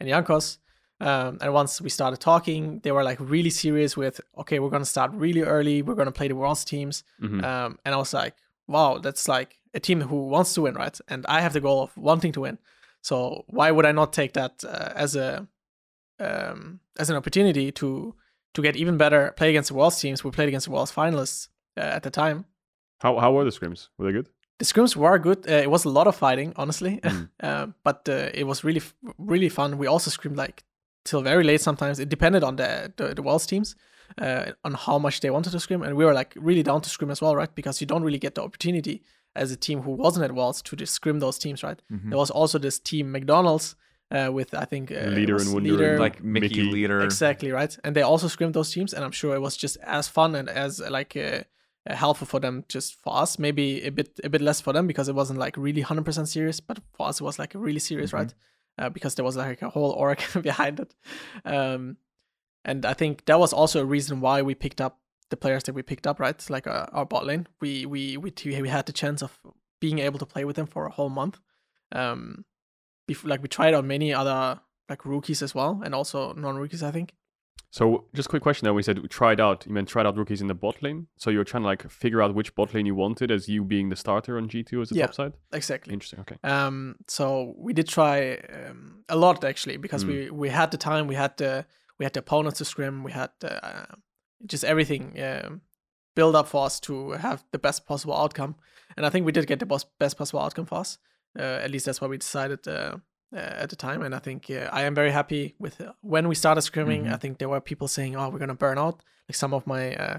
and Jankos. Um, and once we started talking, they were like really serious with, okay, we're gonna start really early. We're gonna play the world's teams. Mhm. Um, and I was like, wow, that's like a team who wants to win, right? And I have the goal of wanting to win. So why would I not take that uh, as a um, as an opportunity to to get even better, play against the world's teams? We played against the world's finalists uh, at the time. How how were the scrims? Were they good? The scrims were good. Uh, it was a lot of fighting, honestly, Mm. uh, but uh, it was really really fun. We also scrimmed like till very late sometimes. It depended on the the, the world's teams. Uh, on how much they wanted to scrim, and we were like really down to scrim as well, right? Because you don't really get the opportunity as a team who wasn't at Worlds to just scrim those teams, right? Mm-hmm. There was also this team McDonald's uh, with I think uh, Leader and Wunder Leader, and, Like Mickey, Mickey. leader. exactly right, and they also scrimmed those teams, and I'm sure it was just as fun and as like uh, uh, helpful for them just for us. Maybe a bit a bit less for them because it wasn't like really hundred percent serious, but for us it was like really serious, Mhm. right? Uh, because there was like a whole org behind it. Um, and I think that was also a reason why we picked up the players that we picked up, right? Like uh, our bot lane, we we we we had the chance of being able to play with them for a whole month. Um, before, like we tried out many other like rookies as well, and also non-rookies, I think. So just a quick question there. We said we tried out. You meant tried out rookies in the bot lane. So you're trying to like figure out which bot lane you wanted as you being the starter on G2 as the Yeah. top side. Exactly. Interesting. Okay. Um, so we did try um, a lot actually because Mm. we we had the time, we had the we had the opponents to scrim, we had uh, just everything um, built up for us to have the best possible outcome, and I think we did get the best best possible outcome for us. Uh, at least that's what we decided uh, uh, at the time, and I think uh, I am very happy with uh, when we started scrimming. Mhm. I think there were people saying, "Oh, we're gonna burn out." Like some of my uh,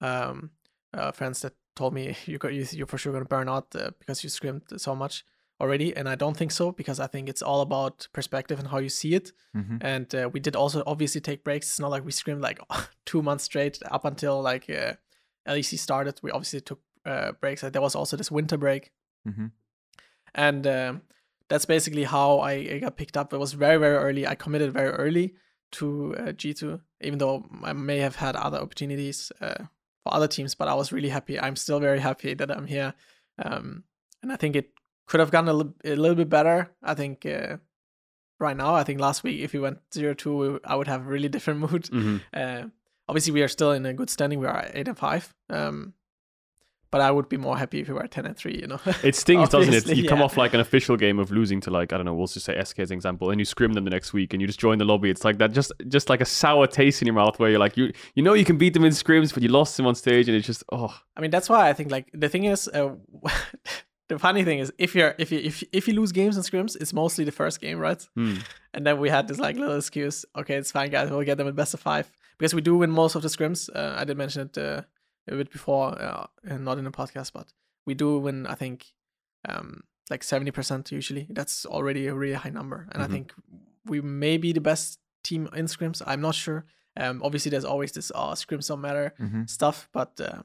um, uh, friends that told me, "You got you, you're for sure gonna burn out uh, because you scrimmed so much." already, and I don't think so because I think it's all about perspective and how you see it. Mhm. And uh, we did also obviously take breaks. It's not like we screamed like two months straight up until like uh, LEC started. We obviously took uh, breaks. Uh, There was also this winter break, Mhm. and um, that's basically how I, I got picked up. It was very very early. I committed very early to uh, G2, even though I may have had other opportunities uh, for other teams. But I was really happy. I'm still very happy that I'm here, um, and I think it could have gone a, li- a little bit better. I think uh, right now, I think last week if we went zero two, I would have a really different mood. hmm Uh, obviously, we are still in a good standing. We are eight and five. Um, but I would be more happy if we were ten and three. You know. It stings, doesn't it? You come off like an official game of losing to like I don't know. We'll just say SK as an example, and you scrim them the next week, and you just join the lobby. It's like that, just just like a sour taste in your mouth, where you're like you you know you can beat them in scrims, but you lost them on stage, and it's just oh I mean, that's why I think like the thing is, uh, the funny thing is if you're if you if if you lose games and scrims, it's mostly the first game, right? hmm. And then we had this like little excuse. Okay, it's fine, guys. We'll get them in best of five because we do win most of the scrims. Uh, I did mention it uh, a bit before, uh, and not in the podcast, but we do win. I think um, like seventy percent usually. That's already a really high number, and Mhm. I think we may be the best team in scrims. I'm not sure. Um, obviously, there's always this oh scrims don't matter Mhm. stuff, but uh,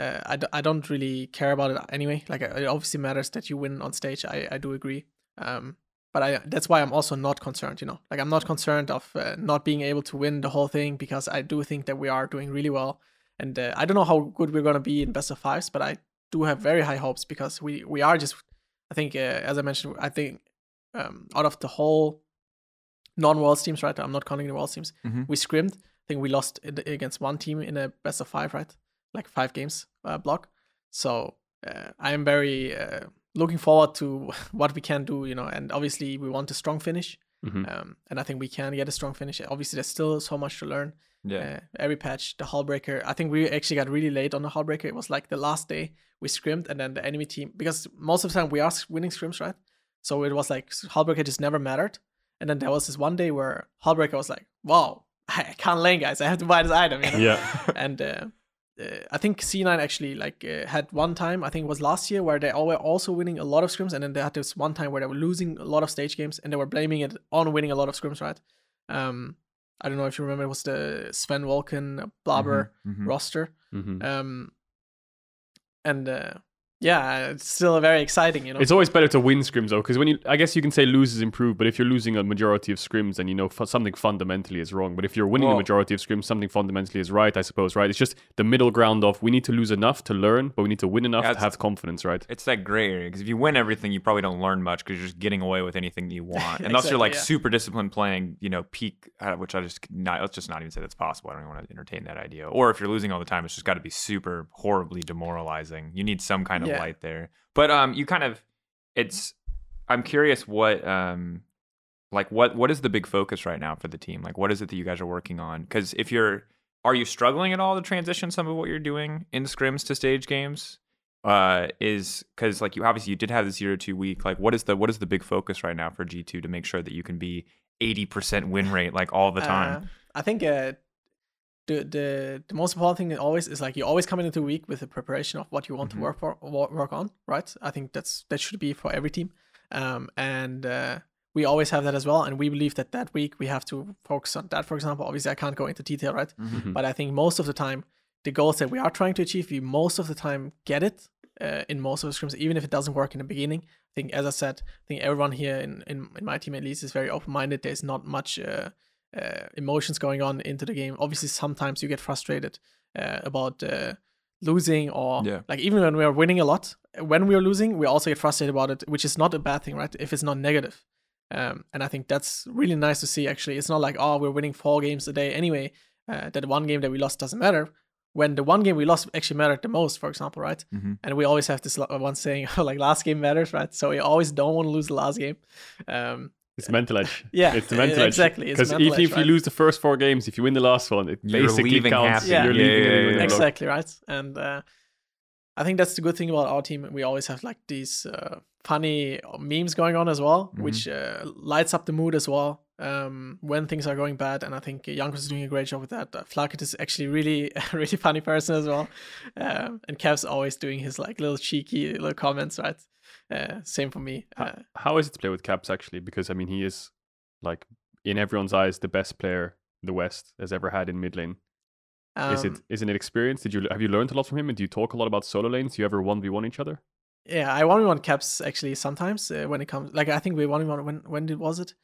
uh, I, d- I don't really care about it anyway. Like it obviously matters that you win on stage. I, I do agree. Um, but I that's why I'm also not concerned. You know, like I'm not concerned of uh, not being able to win the whole thing because I do think that we are doing really well. And uh, I don't know how good we're gonna be in best of fives, but I do have very high hopes because we we are just. I think uh, as I mentioned, I think um, out of the whole non-worlds teams, right? I'm not counting the worlds teams. Mhm. We scrimmed. I think we lost against one team in a best of five, right? Like five games uh, block. So uh, I am very uh, looking forward to what we can do, you know. And obviously, we want a strong finish, Mhm. um, and I think we can get a strong finish. Obviously, there's still so much to learn. Yeah. Uh, every patch, the Hullbreaker. I think we actually got really late on the Hullbreaker. It was like the last day we scrimmed, and then the enemy team because most of the time we are winning scrims, right? So it was like Hullbreaker just never mattered. And then there was this one day where Hullbreaker was like, "Wow, I can't lane, guys. I have to buy this item." You know? yeah. and uh, uh, I think C9 actually like uh, had one time I think it was last year where they all were also winning a lot of scrims, and then they had this one time where they were losing a lot of stage games, and they were blaming it on winning a lot of scrims, right? Um, I don't know if you remember, it was the Zven Vulcan Blaber Mhm. roster, hmm um, and uh, yeah, it's still very exciting, you know. It's always better to win scrims though, because when you, I guess you can say lose is improved, but if you're losing a majority of scrims, then you know fu- something fundamentally is wrong. But if you're winning a majority of scrims, something fundamentally is right, I suppose, right? It's just the middle ground of we need to lose enough to learn, but we need to win enough Yeah, to have confidence, right? It's that gray area because if you win everything, you probably don't learn much because you're just getting away with anything that you want. Unless you're like yeah. super disciplined playing, you know, peak, uh, which I just not. Let's just not even say that's possible. I don't even want to entertain that idea. Or if you're losing all the time, it's just got to be super horribly demoralizing. You need some kind of Yeah. Light there. But um, you kind of, it's. I'm curious what um, like what what is the big focus right now for the team? Like, what is it that you guys are working on? Because if you're, are you struggling at all to transition some of what you're doing in scrims to stage games? uh is because like you obviously you did have the zero two week like what is the what is the big focus right now for g2 to make sure that you can be 80% win rate like all the time Uh, I think uh, the the the most important thing always is like you always come into a week with a preparation of what you want Mhm. to work for work on, right? I think that's that should be for every team, um, and uh, we always have that as well. And we believe that that week we have to focus on that. For example, obviously I can't go into detail, right? Mhm. But I think most of the time the goals that we are trying to achieve, we most of the time get it uh, in most of the scrims, even if it doesn't work in the beginning. I think, as I said, I think everyone here in, in, in my team at least is very open minded. There's not much uh, uh, emotions going on into the game. Obviously, sometimes you get frustrated uh, about uh, losing or Yeah. like even when we are winning a lot, when we are losing, we also get frustrated about it, which is not a bad thing, right? If it's not negative. Um, and I think that's really nice to see. Actually, it's not like oh we're winning four games a day anyway. Uh, that one game that we lost doesn't matter. When the one game we lost actually mattered the most, for example, right? Mhm. And we always have this one saying like last game matters, right? So we always don't want to lose the last game. Um, It's mental edge. Yeah, it's the mental edge. exactly, Because even edge, if you right? lose the first four games, if you win the last one, it You're basically leaving counts. happy. Yeah. You're Yeah, leaving yeah, yeah, yeah. exactly right and uh, i think that's the good thing about our team we always have like these uh, funny memes going on as well Mhm. which uh, lights up the mood as well um, when things are going bad and i think Jankos is doing a great job with that uh, Flakked is actually really really funny person as well um, and Kev's always doing his like little cheeky little comments right uh, same for me How, uh, how is it to play with Caps actually? Because I mean, he is like in everyone's eyes the best player the West has ever had in mid lane. is it um, is it an experience? Did you have you learned a lot from him? And do you talk a lot about solo lanes? Do you ever one v one each other? Yeah, I want him on caps actually sometimes uh, when it comes. Like I think we won him on when when did was it?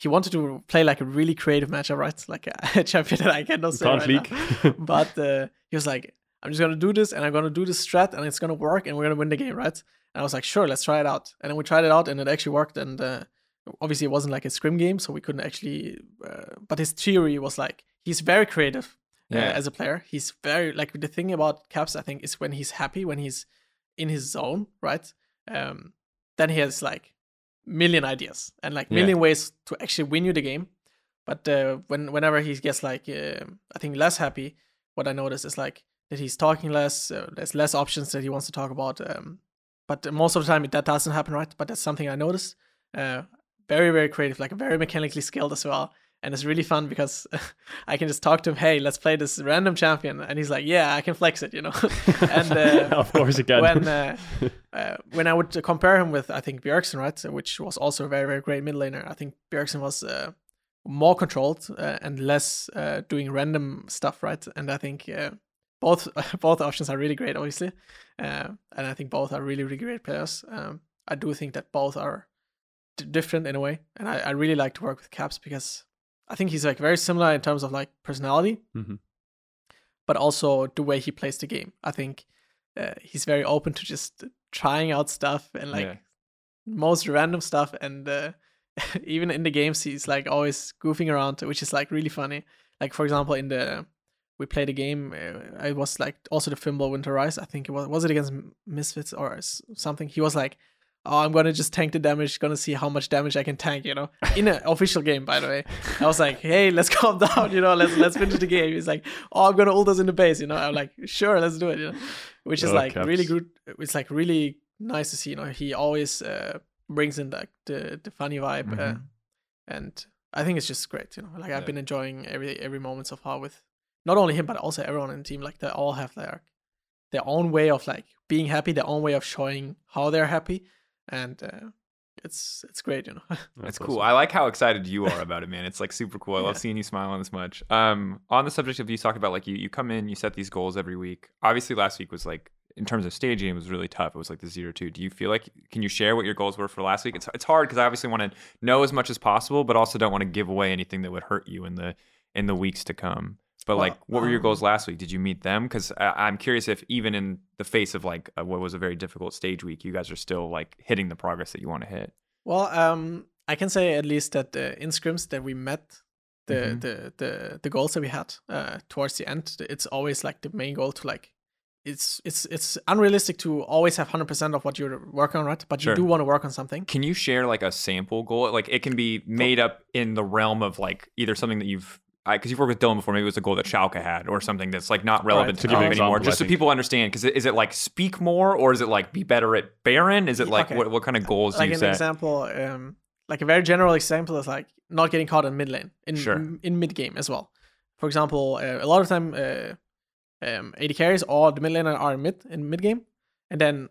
He wanted to play like a really creative matchup, right? Like a, champion that I cannot say Can't right leak. now. But uh, he was like, "I'm just gonna do this, and I'm gonna do this strat, and it's gonna work, and we're gonna win the game, right?" And I was like, "Sure, let's try it out." And then we tried it out, and it actually worked. And uh, obviously, it wasn't like a scrim game, so we couldn't actually. Uh, but his theory was like he's very creative uh, as a player. He's very like the thing about Caps, I think, is when he's happy, when he's in his zone, right? Um, then he has like million ideas and like Yeah. million ways to actually win you the game. But uh, when whenever he gets like, uh, I think less happy, what I notice is like that he's talking less. Uh, there's less options that he wants to talk about. Um, but most of the time that doesn't happen, right? But that's something I noticed. Uh, very very creative, like very mechanically skilled as well. And it's really fun because I can just talk to him. Hey, let's play this random champion, and he's like, "Yeah, I can flex it," you know. and uh, of course, again. when uh, uh, when I would compare him with I think Bjergsen, right, which was also a very very great mid laner. I think Bjergsen was uh, more controlled uh, and less uh, doing random stuff, right? And I think uh, both both options are really great, obviously, uh, and I think both are really really great players. Um, I do think that both are d- different in a way, and I, I really like to work with Caps because I think he's like very similar in terms of like personality, Mhm. but also the way he plays the game. I think uh, he's very open to just trying out stuff and like Yeah. most random stuff and uh, even in the games he's like always goofing around which is like really funny like for example in the we played a game uh, it was like also the Fimbulwinter Ryze I think it was was it against Misfits or something? He was like oh I'm gonna just tank the damage gonna see how much damage I can tank you know? In an official game by the way. I was like hey let's calm down you know? Let's let's finish the game. He's like oh I'm gonna ult us in the base you know? I'm like sure let's do it you know? Which is Oh, like really good it's like really nice to see you know? He always uh, brings in like the the funny vibe uh, Mhm. and i think it's just great you know? Like i've Yeah. been enjoying every every moment so far with not only him but also everyone in the team like they all have their their own way of like being happy their own way of showing how they're happy and uh, it's it's great you know That's awesome. cool. I like how excited you are about it, man. It's like super cool. I love Yeah. seeing you smiling this much. Um, on the subject of you talking about like you, you come in, you set these goals every week. Obviously, last week was like in terms of staging, it was really tough. It was like the zero two. Do you feel like can you share what your goals were for last week? It's it's hard because I obviously want to know as much as possible, but also don't want to give away anything that would hurt you in the in the weeks to come. But Well, like, what were your um, goals last week? Did you meet them? Because I'm curious if even in the face of like uh, what was a very difficult stage week, you guys are still like hitting the progress that you want to hit. well um i can say at least that uh, in scrims that we met the Mhm. the the the goals that we had uh towards the end it's always like the main goal to like it's it's it's unrealistic to always have 100% of what you're working on right but Sure. you do want to work on something Can you share like a sample goal? Like it can be made up in the realm of like either something that you've because you've worked with Dylan before, maybe it was a goal that Schalke had, or something that's like not relevant To to give the game an anymore. Just so people understand, because is it like speak more, or is it like be better at Baron? Is it like okay. what, what kind of goals do like you an set? example um like a very general example is like not getting caught in mid lane in Sure. in, in mid game as well for example uh, a lot of time uh, um, AD carries or the mid laner are in mid in mid game and then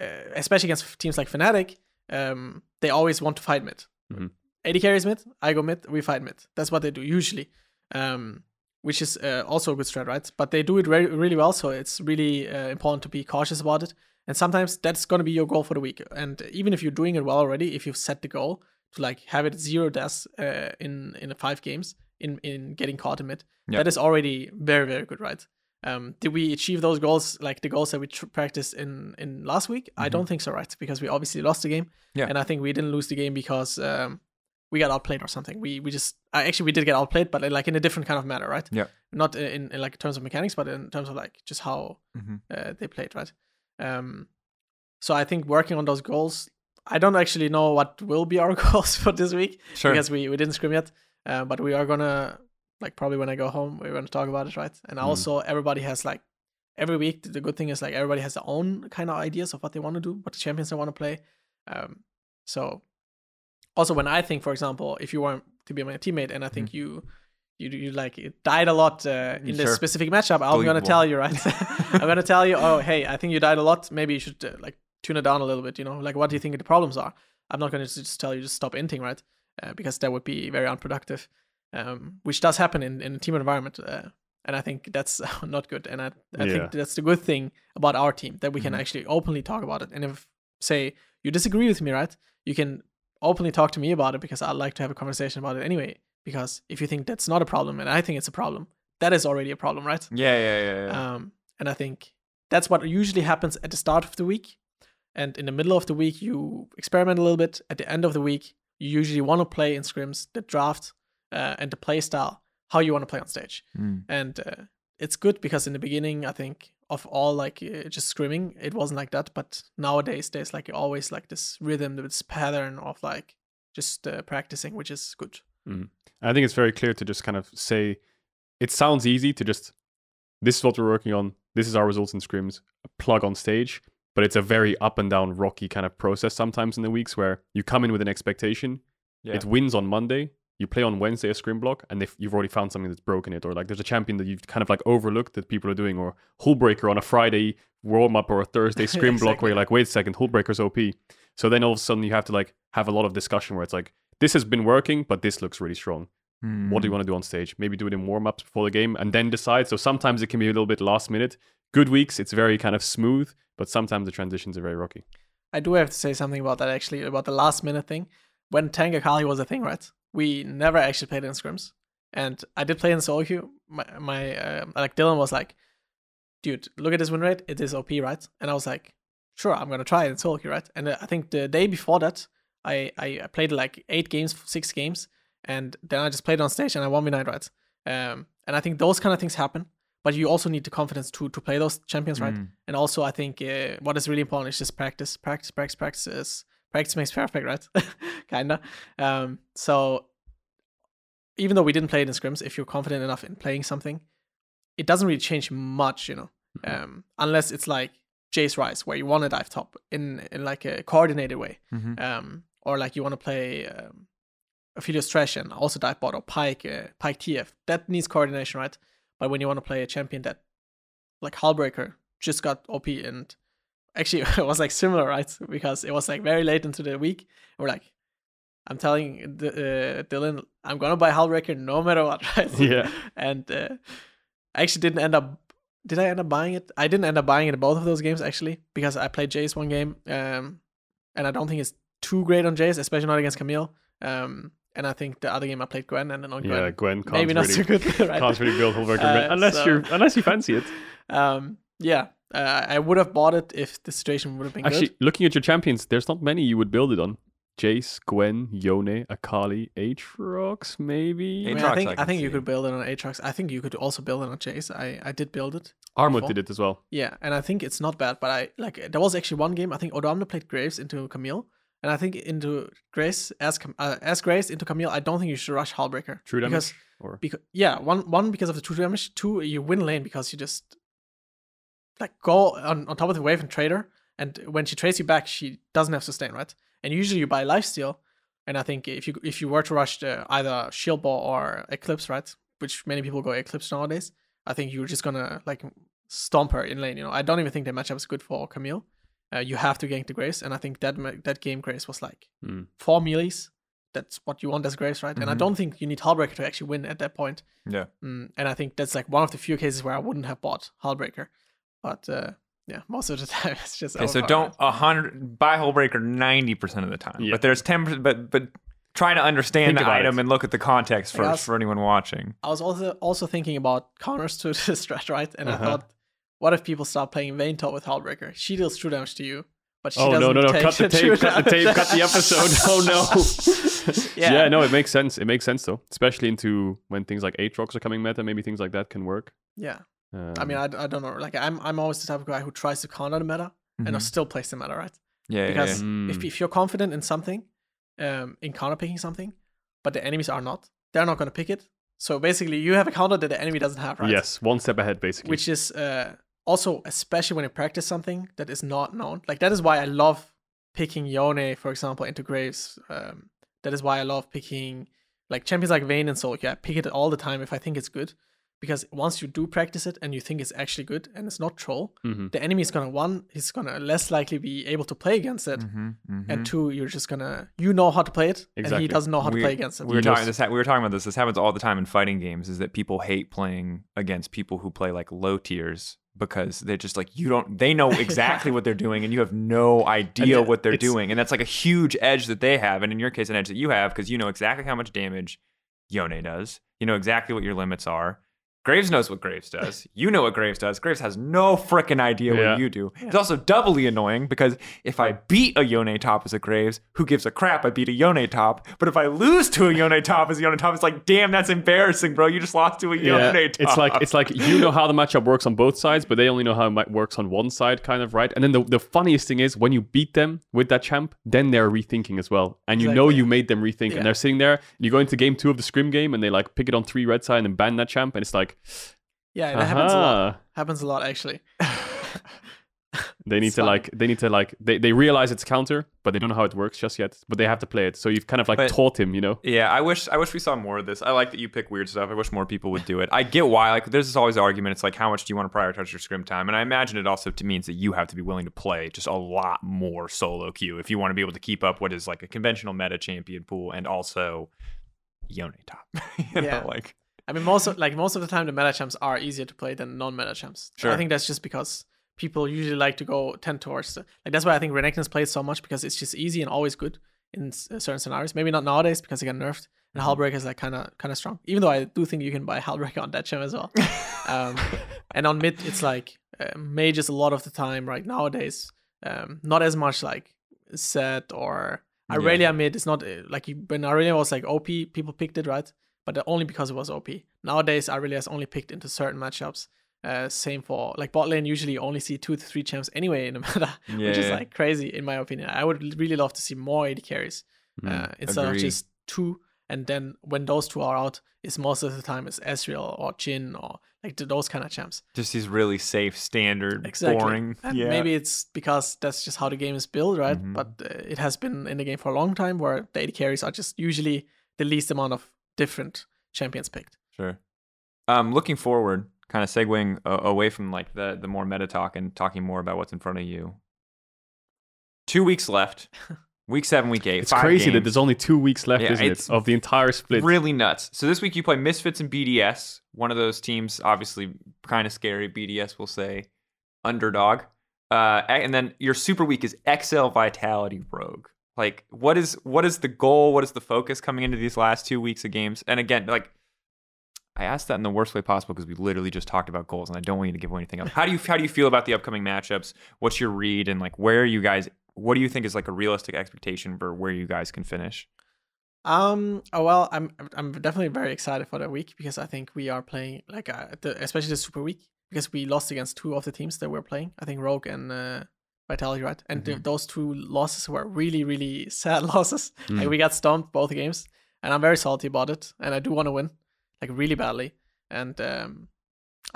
uh, especially against teams like Fnatic um, they always want to fight mid Mhm. AD carries mid I go mid we fight mid that's what they do usually um, which is uh, also a good strat right but they do it re- really well so it's really uh, important to be cautious about it and sometimes that's going to be your goal for the week. And even if you're doing it well already, if you've set the goal to like have it zero deaths uh, in in five games in in getting caught in mid, Yeah. that is already very very good, right? Um, did we achieve those goals, like the goals that we tr- practiced in in last week? I don't think so, right? Because we obviously lost the game, Mm-hmm. Yeah. and I think we didn't lose the game because um, we got outplayed or something. We we just uh, actually we did get outplayed, but like in a different kind of manner, right? Yeah. Not in, in like terms of mechanics, but in terms of like just how Mhm. uh, they played, right? Um, so I think working on those goals, I don't actually know what will be our goals for this week Sure. because we, we didn't scrim yet. Uh, but we are gonna like probably when I go home, we're gonna talk about it, right? And Mm. also everybody has like every week. The good thing is like everybody has their own kind of ideas of what they want to do, what the champions they want to play. Um, so also when I think, for example, if you want to be my teammate and I think you you you like you died a lot uh, in this Sure. specific matchup, I'm gonna tell you, right? I'm gonna tell you, oh hey, I think you died a lot. Maybe you should uh, like tune it down a little bit. You know, like what do you think the problems are? I'm not gonna just tell you just stop inting, right? Uh, because that would be very unproductive, um, which does happen in in a team environment. Uh, and I think that's not good. And I, I Yeah. think that's the good thing about our team that we can Mhm. actually openly talk about it. And if say you disagree with me, right, you can openly talk to me about it because I'd like to have a conversation about it anyway. Because if you think that's not a problem and I think it's a problem, that is already a problem, right? Yeah, yeah, yeah, yeah. Um, and I think that's what usually happens at the start of the week. And in the middle of the week, you experiment a little bit. At the end of the week, you usually want to play in scrims, the draft, uh, and the play style, how you want to play on stage. Mm. And uh, it's good because in the beginning, I think of all like uh, just screaming, it wasn't like that. But nowadays, there's like always like this rhythm, this pattern of like just uh, practicing, which is good. I think it's very clear to just kind of say it sounds easy to just this is what we're working on, this is our results in scrims, plug on stage, but it's a very up and down rocky kind of process sometimes in the weeks where you come in with an expectation, Yeah. it wins on Monday, you play on Wednesday a scrim block, and if you've already found something that's broken it, or like there's a champion that you've kind of like overlooked that people are doing, or Hullbreaker on a Friday warm up or a Thursday scrim block where you're like, wait a second, Hullbreaker's OP. So then all of a sudden you have to like have a lot of discussion where it's like, this has been working, but this looks really strong. What do you Mm. want to do on stage? Maybe do it in warm ups before the game and then decide. So sometimes it can be a little bit last minute. Good weeks, it's very kind of smooth, but sometimes the transitions are very rocky. I do have to say something about that actually, about the last minute thing. When Tank Akali was a thing, right? We never actually played in scrims. And I did play in solo queue. My, my uh, like Dylan was like, dude, look at this win rate. It is OP, right? And I was like, sure, I'm gonna try it in solo queue, right? And uh, I think the day before that, I, I played like eight games, six games, and then I just played on stage and I won midnight, right? Um, and I think those kind of things happen. But you also need the confidence to to play those champions, right? Mm. And also, I think uh, what is really important is just practice, practice, practice, practice. Is, practice makes perfect, right? Kinda. Um, so even though we didn't play it in scrims, if you're confident enough in playing something, it doesn't really change much, you know. Mhm. Um, unless it's like Jace Ryze, where you want to dive top in in like a coordinated way, Mhm. um, or like you want to play um, Aphelios Thresh and also dive bot or Pyke, uh, Pyke TF. That needs coordination, right? But when you want to play a champion that, like Hullbreaker, just got OP and actually it was like similar, right? Because it was like very late into the week. We're like, I'm telling D- uh, Dylan, I'm gonna buy Hullbreaker no matter what, right? Yeah. and uh, I actually didn't end up. Did I end up buying it? I didn't end up buying it in both of those games actually because I played Jace one game, um, and I don't think it's too great on Jace, especially not against Camille. Um, and I think the other game I played Gwen, and then on Gwen. Yeah, Gwen, can't maybe not really, so good, right? can't really build Hullbreaker Uh, unless so- you're unless you fancy it. Um, yeah, uh, I would have bought it if the situation would have been Actually, good. looking at your champions, there's not many you would build it on. Jace, Gwen, Yone, Akali, Aatrox, maybe. I, mean, Aatrox I I think I, can think you could build it on Aatrox. I think you could also build it on Jace. I, I did build it. Armut did it as well. Yeah, and I think it's not bad. But I like there was actually one game. I think Odoamne played Graves into Camille, and I think into Grace as uh, as Grace into Camille. I don't think you should rush Hullbreaker. True damage. because or because yeah, one one because of the true damage. Two, you win lane because you just like go on, on top of the wave and trade her, and when she trades you back, she doesn't have sustain, right? And usually you buy lifesteal, and I think if you if you were to rush the, either shield ball or eclipse, right, which many people go eclipse nowadays, I think you're just gonna like stomp her in lane. You know, I don't even think the matchup is good for Camille. Uh, you have to gank the Grace, and I think that that game Grace was like Mm. four melees. That's what you want as Grace, right? And I Mhm. don't think you need Hullbreaker to actually win at that point. Yeah. Mm, and I think that's like one of the few cases where I wouldn't have bought Hullbreaker. But uh, yeah, most of the time it's just Okay, so don't a hundred buy Hullbreaker ninety percent of the time. Yeah. But there's ten percent. But but trying to understand Think the item it. and look at the context Like, first was- for anyone watching. I was also also thinking about counters to the strat, right? And Uh-huh. I thought, what if people start playing Vayne top with Hullbreaker? She deals true damage to you, but she Oh doesn't no no no! take Cut the true tape! Cut the tape! Cut the episode! Oh no! Yeah. yeah, no, it makes sense. It makes sense though, especially into when things like Aatrox are coming meta. Maybe things like that can work. Yeah, Um, I mean, I, I don't know. Like, I'm I'm always the type of guy who tries to counter the meta and I still plays the meta, right? Yeah, yeah, because yeah. if, Mm. if you're confident in something, um, in counter picking something, but the enemies are not, they're not going to pick it. So basically, you have a counter that the enemy doesn't have, right? yes, one step ahead basically. Which is uh, also, especially when you practice something that is not known. Like, that is why I love picking Yone, for example, into Graves. Um, that is why I love picking, like, champions like Vayne and Soul. Yeah, I pick it all the time if I think it's good. Because once you do practice it and you think it's actually good and it's not troll, Mhm. the enemy is gonna one, he's gonna less likely be able to play against it, Mhm, mhm. and two, you're just gonna you know how to play it, and he doesn't know how to play against it. we were talking s- this. We were talking about this. This happens all the time in fighting games. Is that people hate playing against people who play like low tiers because they're just like you don't. They know exactly what they're doing, and you have no idea it- what they're doing, and that's like a huge edge that they have, and in your case, an edge that you have because you know exactly how much damage Yone does. You know exactly what your limits are. Graves knows what Graves does. You know what Graves does. Graves has no freaking idea Yeah. what you do. It's also doubly annoying because if I beat a Yone top as a Graves, who gives a crap? I beat a Yone top. But if I lose to a Yone top as a Yone top, it's like, damn, that's embarrassing, bro. You just lost to a Yeah, Yone top. it's like it's like you know how the matchup works on both sides, but they only know how it works on one side, kind of right. And then the, the funniest thing is when you beat them with that champ, then they're rethinking as well, and you know you made them rethink, Yeah. and they're sitting there. And you go into game two of the scrim game, and they like pick it on three red side and ban that champ, and it's like, yeah, that happens a lot. Uh-huh. Happens a lot actually. they need It's to fine. like they need to like they, they realize it's counter, but they don't know how it works just yet. But they have to play it, so you've kind of like But- taught him, you know. Yeah, I wish I wish we saw more of this. I like that you pick weird stuff. I wish more people would do it. I get why. Like, there's always the argument. It's like, how much do you want to prioritize your scrim time? And I imagine it also t- means that you have to be willing to play just a lot more solo queue if you want to be able to keep up what is like a conventional meta champion pool and also Yone top. you Yeah. know, like I mean, most of, like most of the time, the meta champs are easier to play than non-meta champs. Sure. I think that's just because people usually like to go tend towards the, like that's why I think Renekton's plays so much because it's just easy and always good in uh, certain scenarios. Maybe not nowadays because they got nerfed. And Mm-hmm. Hullbreaker is like kind of kind of strong. Even though I do think you can buy Hullbreaker on that champ as well. um, and on mid, it's like uh, mages a lot of the time right nowadays. Um, not as much like Sett or Yeah. Irelia mid. It's not uh, like you- when Irelia was like OP, people picked it right, but only because it was OP. Nowadays, Irelia is only picked into certain matchups. Uh, same for like bot lane. Usually, only see two to three champs anyway in a meta, which is like crazy in my opinion. I would really love to see more AD carries uh, instead agreed. of just two. And then when those two are out, it's most of the time it's Ezreal or Jhin or like those kind of champs. just these really safe, standard, Exactly. boring. And yeah. Maybe it's because that's just how the game is built, right? Mhm. But uh, it has been in the game for a long time where the AD carries are just usually the least amount of different champions picked. Sure. Um, looking forward, kind of segueing uh, away from like the the more meta talk and talking more about what's in front of you. Two weeks left. Week seven, week eight. It's five crazy that there's only two weeks left, Yeah, isn't it, of the entire split? really nuts. So this week you play Misfits and BDS. One of those teams, obviously, kind of scary. BDS will say underdog. Uh, and then your super week is XL Vitality Rogue. Like, what is what is the goal? What is the focus coming into these last two weeks of games? And again, like, I asked that in the worst way possible because we literally just talked about goals, and I don't want you to give away anything else. How do you how do you feel about the upcoming matchups? What's your read, and like, where are you guys? What do you think is like a realistic expectation for where you guys can finish? Um. Oh well, I'm I'm definitely very excited for that week because I think we are playing like uh, the, especially the super week because we lost against two of the teams that we're playing. I think Rogue and uh, Vitality, right? And th- those two losses were really really sad losses. Like Mm. we got stomped both games, and I'm very salty about it. And I do want to win, like really badly. And um,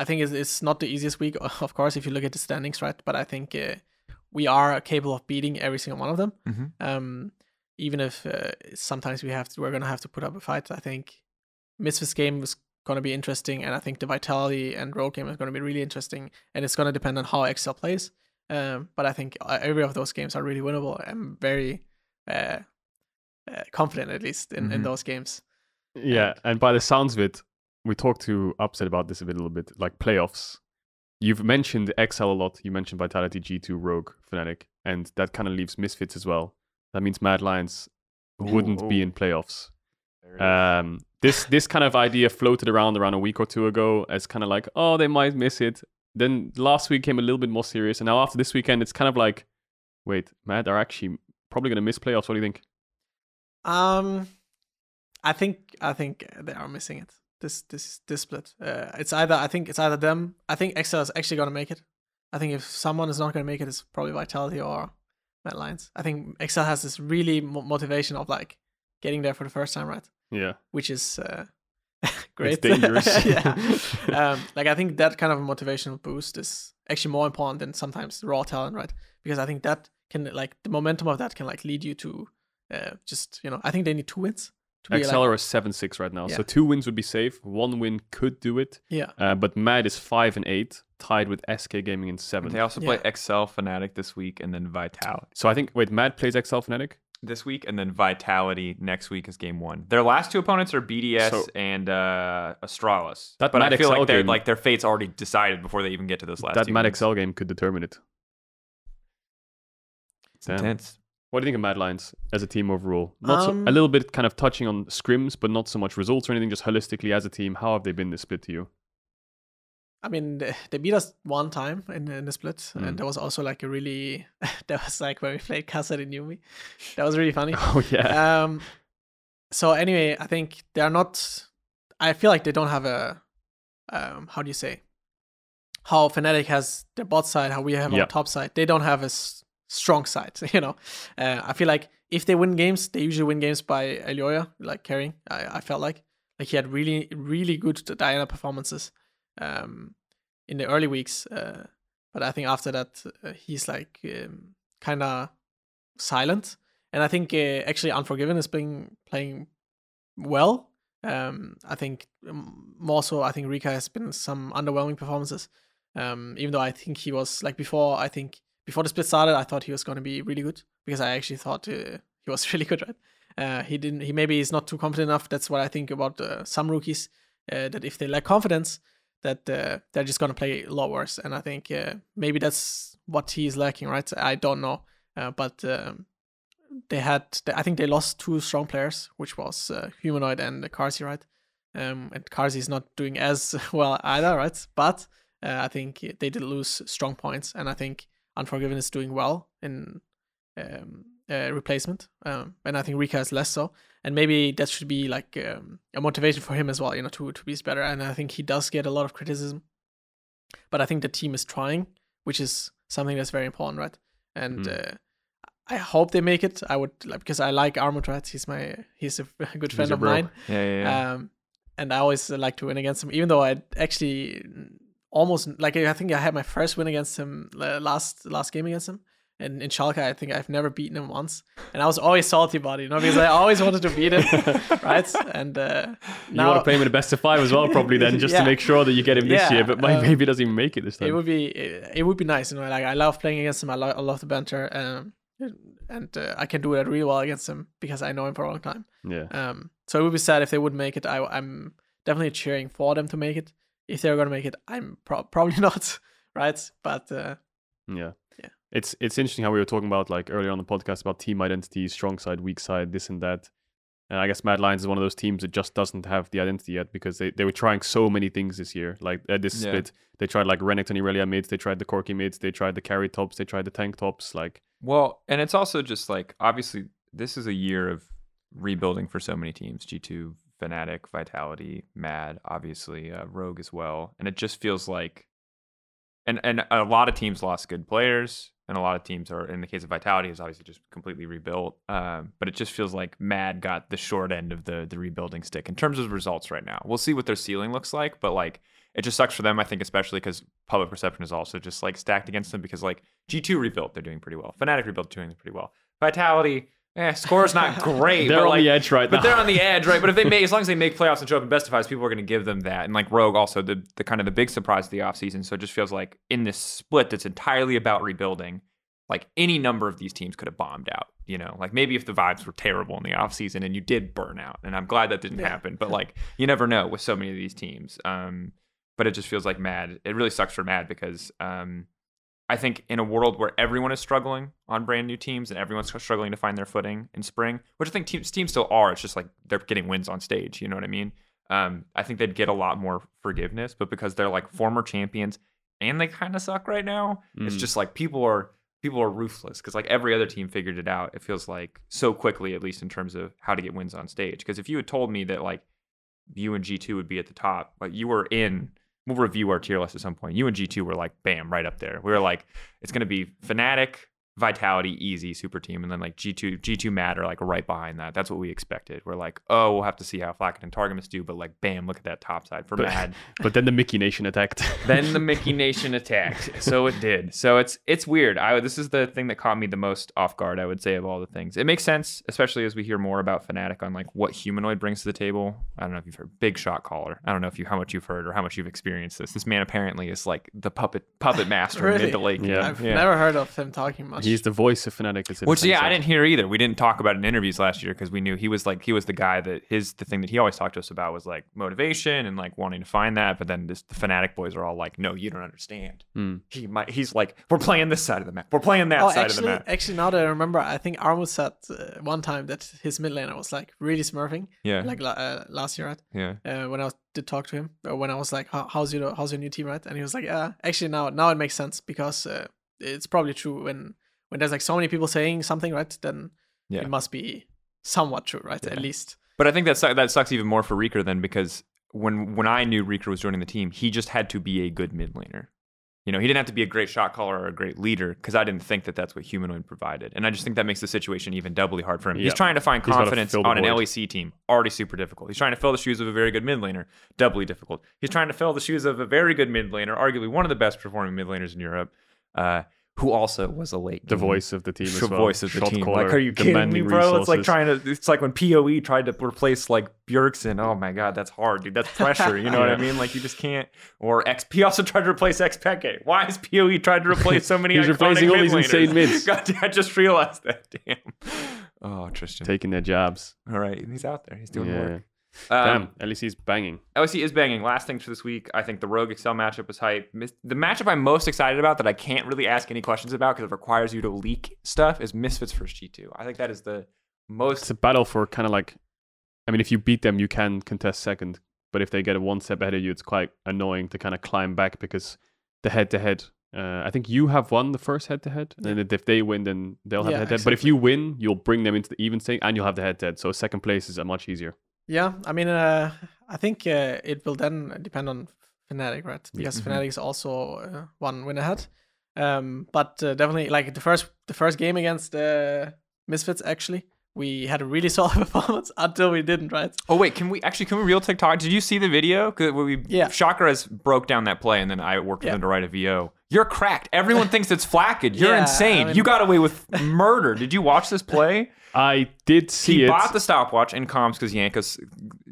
I think it's, it's not the easiest week, of course, if you look at the standings, right? But I think uh, we are capable of beating every single one of them Mhm. um, even if uh, sometimes we have to, we're gonna have to put up a fight. I think Misfits game was gonna be interesting, and I think the Vitality and Rogue game is gonna be really interesting, and it's gonna depend on how Excel plays. Um, but I think uh, every of those games are really winnable. I'm very uh, uh, confident, at least in, in Mhm. those games. Yeah, and by the sounds of it, we talked to Upset about this a bit, a little bit, like playoffs. You've mentioned XL a lot. You mentioned Vitality, G2, Rogue, Fnatic, and that kind of leaves Misfits as well. That means Mad Lions wouldn't Ooh. be in playoffs. There it is. Um, this this kind of idea floated around around a week or two ago as kind of like, oh, they might miss it. Then last week came a little bit more serious, and now after this weekend, it's kind of like, wait, Mad are actually probably going to miss playoffs. What do you think? Um, I think I think they are missing it. This this this split. Uh, it's either I think it's either them. I think Excel is actually gonna make it. I think if someone is not gonna make it, it's probably Vitality or Mad Lions. I think Excel has this really mo- motivation of like getting there for the first time, right? Yeah, Which is uh, great. dangerous. yeah. Um, like I think that kind of motivational boost is actually more important than sometimes raw talent, right? Because I think that can like the momentum of that can like lead you to uh, just you know I think they need two wins to be XL like, are seven six right now, Yeah. so two wins would be safe. One win could do it, yeah uh, but Mad is five and eight, tied with SK Gaming in seven. they also play yeah. XL Fnatic this week, and then Vitality So I think wait, Mad plays XL Fnatic. This week, and then Vitality next week is game one. Their last two opponents are BDS So- and uh, Astralis. That but I feel XL like they're game- like their fate's already decided before they even get to this last. that Mad games. XL game could determine it. It's Damn. intense. What do you think of Mad Lions as a team overall? Not so, Um, a little bit kind of touching on scrims, but not so much results or anything. Just holistically as a team, how have they been this split to you? I mean they, they beat us one time in, in the split Mm. and there was also like a really that was like when we played Casa de Numi that was really funny. Oh yeah, um so anyway i think they're not i feel like they don't have a um how do you say how Fnatic has their bot side how we have Yeah. our top side they don't have a s- strong side you know? Uh, i feel like if they win games they usually win games by Elyoya like carrying I, I felt like. Like he had really really good Diana performances um in the early weeks uh but i think after that uh, he's like um, kind of silent and I think uh, actually Unforgiven has been playing well. Um, I think more so. I think Reeker has been some underwhelming performances. Um, even though I think he was like before. I think before the split started, I thought he was going to be really good because I actually thought uh, he was really good. Right? Uh, he didn't. He maybe is not too confident enough. That's what I think about uh, some rookies. Uh, that if they lack confidence, that uh, they're just to play a lot worse. And I think uh, maybe that's what he's lacking. Right? I don't know. Uh, but um, they had I think they lost two strong players, which was uh, Humanoid and Carzzy, right? Um, and Carzzy is not doing as well either, right? But uh, I think they did lose strong points, and I think Unforgiven is doing well in um, uh, replacement, um, and I think Reeker is less so. And maybe that should be like um, a motivation for him as well, you know, to to be better. And I think he does get a lot of criticism, but I think the team is trying, which is something that's very important, right? And Mm. uh, I hope they make it. I would like because I like Armored Rats. He's my he's a good friend of mine. Yeah, yeah, yeah. Um, and I always like to win against him, even though I actually almost like I think I had my first win against him uh, last last game against him. And in Schalke, I think I've never beaten him once, and I was always salty about it, you know, because I always wanted to beat him, right? And uh, you want to play him in the best of five as well, probably then, just Yeah. to make sure that you get him this Yeah, year. But may- um, maybe he doesn't even make it this time. it would be it, it would be nice, you know. Like I love playing against him. I, lo- I love the banter, um, and uh, I can do it really well against him because I know him for a long time. yeah, Um, so it would be sad if they wouldn't make it. I, I'm definitely cheering for them to make it. If they're gonna make it, I'm pro- probably not, right? But uh, Yeah. It's it's interesting how we were talking about like earlier on the podcast about team identity, strong side, weak side, this and that. And I guess Mad Lions is one of those teams that just doesn't have the identity yet because they, they were trying so many things this year. Like at this Yeah. split, they tried like Renekton Irelia mids, they tried the Corki mids, they tried the carry tops, they tried the tank tops. Like Well, and it's also just like obviously this is a year of rebuilding for so many teams. G2, Fnatic, Vitality, Mad, obviously uh, Rogue as well, and it just feels like, and and a lot of teams lost good players, and a lot of teams are in the case of Vitality is obviously just completely rebuilt. Um, but it just feels like Mad got the short end of the the rebuilding stick in terms of results right now. We'll see what their ceiling looks like, but like it just sucks for them. I think especially because public perception is also just like stacked against them because like G2 rebuilt, they're doing pretty well. Fnatic rebuilt, doing pretty well. Vitality, eh, score's not great. they're but on like, the edge right but now. they're on the edge, right? But if they make, as long as they make playoffs and show up in best of fives, people are going to give them that. And like Rogue, also the the kind of the big surprise of the offseason. So it just feels like in this split that's entirely about rebuilding, like any number of these teams could have bombed out. You know, like maybe if the vibes were terrible in the offseason and you did burn out, and I'm glad that didn't Yeah. happen. But like you never know with so many of these teams. Um, but it just feels like Mad. It really sucks for Mad because um, I think in a world where everyone is struggling on brand new teams and everyone's struggling to find their footing in spring, which I think teams teams still are. It's just like they're getting wins on stage. You know what I mean? Um, I think they'd get a lot more forgiveness, but because they're like former champions and they kind of suck right now, it's Mm. just like people are people are ruthless because like every other team figured it out. It feels like so quickly, at least in terms of how to get wins on stage. Because if you had told me that like you and G two would be at the top, like you were in. We'll review our tier list at some point. You and G two were like bam right up there. We were like it's gonna be Fnatic, Vitality, easy super team, and then like G two G two Mad are like right behind that. That's what we expected. We're like oh we'll have to see how Flakked and Targamas do, but like bam look at that top side for But- Mad. But then the Mickey Nation attacked. then the Mickey Nation attacked. So it did. So it's it's weird. I this is the thing that caught me the most off guard. I would say of all the things. It makes sense, especially as we hear more about Fnatic on like what humanoid brings to the table. I don't know if you've heard big shot caller. I don't know if you how much you've heard or how much you've experienced this. This man apparently is like the puppet puppet master Really? mid to late. Yeah. I've never heard of him talking much. He's the voice of Fnatic. It's in Which yeah, I didn't hear either. We didn't talk about it in interviews last year because we knew he was like he was the guy that his the thing that he always talked to us about was like motivation and like wanting to find that. But then this, the Fnatic boys are all like, no, you don't understand. Hmm. He might he's like, we're playing this side of the map. We're playing that oh, side actually, of the map. actually, now that I remember, I think Armut said uh, one time that his mid laner was like really smurfing, Yeah, like uh, last year, right? yeah. Uh, when I was, did talk to him, uh, when I was like, "How's your how's your new team, right?" And he was like, "Yeah, actually now now it makes sense because uh, it's probably true when when there's like so many people saying something, right? Then Yeah. it must be somewhat true, right? Yeah. At least. But I think that su- that sucks even more for Reeker then because when when I knew Reeker was joining the team, he just had to be a good mid laner. You know, he didn't have to be a great shot caller or a great leader because I didn't think that that's what Humanoid provided. And I just think that makes the situation even doubly hard for him. He's trying to find He's gotta confidence on an. LEC team, already super difficult. He's trying to fill the shoes of a very good mid laner, doubly difficult. He's trying to fill the shoes of a very good mid laner, arguably one of the best performing mid laners in Europe, uh, who also was a late The game voice of the team as the well. voice of the Shot team. caller, like, are you kidding me, demanding bro? It's like trying to. It's like when Poe tried to replace like Bjergsen. Oh my god, that's hard, dude. That's pressure. You know what I mean? Like you just can't. Or XP also tried to replace XPeke. Why has Poe tried to replace so many? He's iconic replacing all these insane laners? mids. God, I just realized that. Damn. Oh, Tristan. taking their jabs. All right, he's out there. He's doing yeah. work. Um, Damn, LEC's banging. LEC is banging. Last thing for this week, I think the Rogue Excel matchup was hype. The matchup I'm most excited about that I can't really ask any questions about because it requires you to leak stuff is Misfits versus G2. I think that is the most It's a battle for kind of like, I mean, if you beat them, you can contest second. But if they get a one step ahead of you, it's quite annoying to kind of climb back because the head to head. I think you have won the first head to head, and then if they win, then they'll have Yeah, head to head. But if you win, you'll bring them into the even state, and you'll have the head to head. So second place is a much easier. Yeah, I mean, uh, I think uh, it will then depend on Fnatic, right? Because Mhm. Fnatic is also uh, one win ahead. Um, but uh, definitely, like the first the first game against uh, Misfits, actually, we had a really solid performance until we didn't, right? Oh wait, can we actually can we real TikTok? Did you see the video? Cause we Yeah. Shocker has broke down that play, and then I worked with Yeah. him to write a VO. You're cracked. Everyone thinks it's Flakked. You're Yeah, insane. I mean- you got away with murder. Did you watch this play? I did see he it. bought the stopwatch in comms because Jankos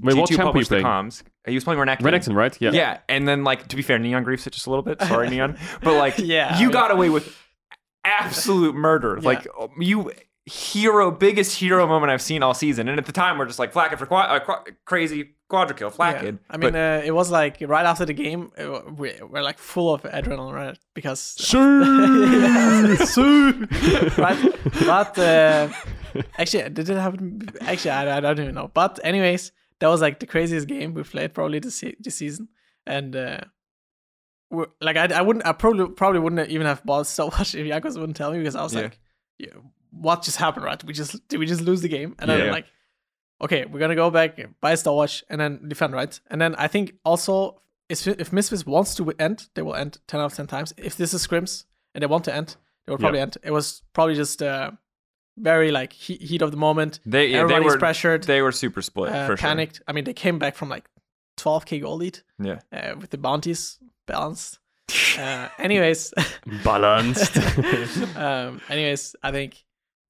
Wait, what G2 champ were you published the playing? comms. He was playing Renekton. Renekton, right? Yeah. Yeah. and then like to be fair, Neon griefs it just a little bit. Sorry, Neon, but like Yeah, you I got away with absolute murder. Yeah. Like you hero, biggest hero moment I've seen all season. And at the time, we're just like Flakked for qua- uh, qua- crazy quadra kill, Flakked. Yeah. I mean, uh, it was like right after the game, uh, we we're like full of adrenaline, right? Because right? But uh, actually, did it happen? Actually, I, I don't even know. But anyways, that was like the craziest game we played probably this se- this season, and uh, we're, like I, I wouldn't, I probably probably wouldn't even have bought so much if Jankos wouldn't tell me because I was Yeah. like, yeah, what just happened? Right? We just did we just lose the game? And Yeah. I'm like, okay, we're gonna go back buy a Stopwatch and then defend, right? And then I think also. If, if Misfits wants to end, they will end 10 out of 10 times. If this is scrims and they want to end, they will probably end. It was probably just uh, very like heat, heat of the moment. they yeah, they Everybody's were pressured, they were super split uh, for panicked. I mean, they came back from like 12k goal lead. Yeah. uh, with the bounties balanced. Uh, anyways, Balanced. um, anyways, I think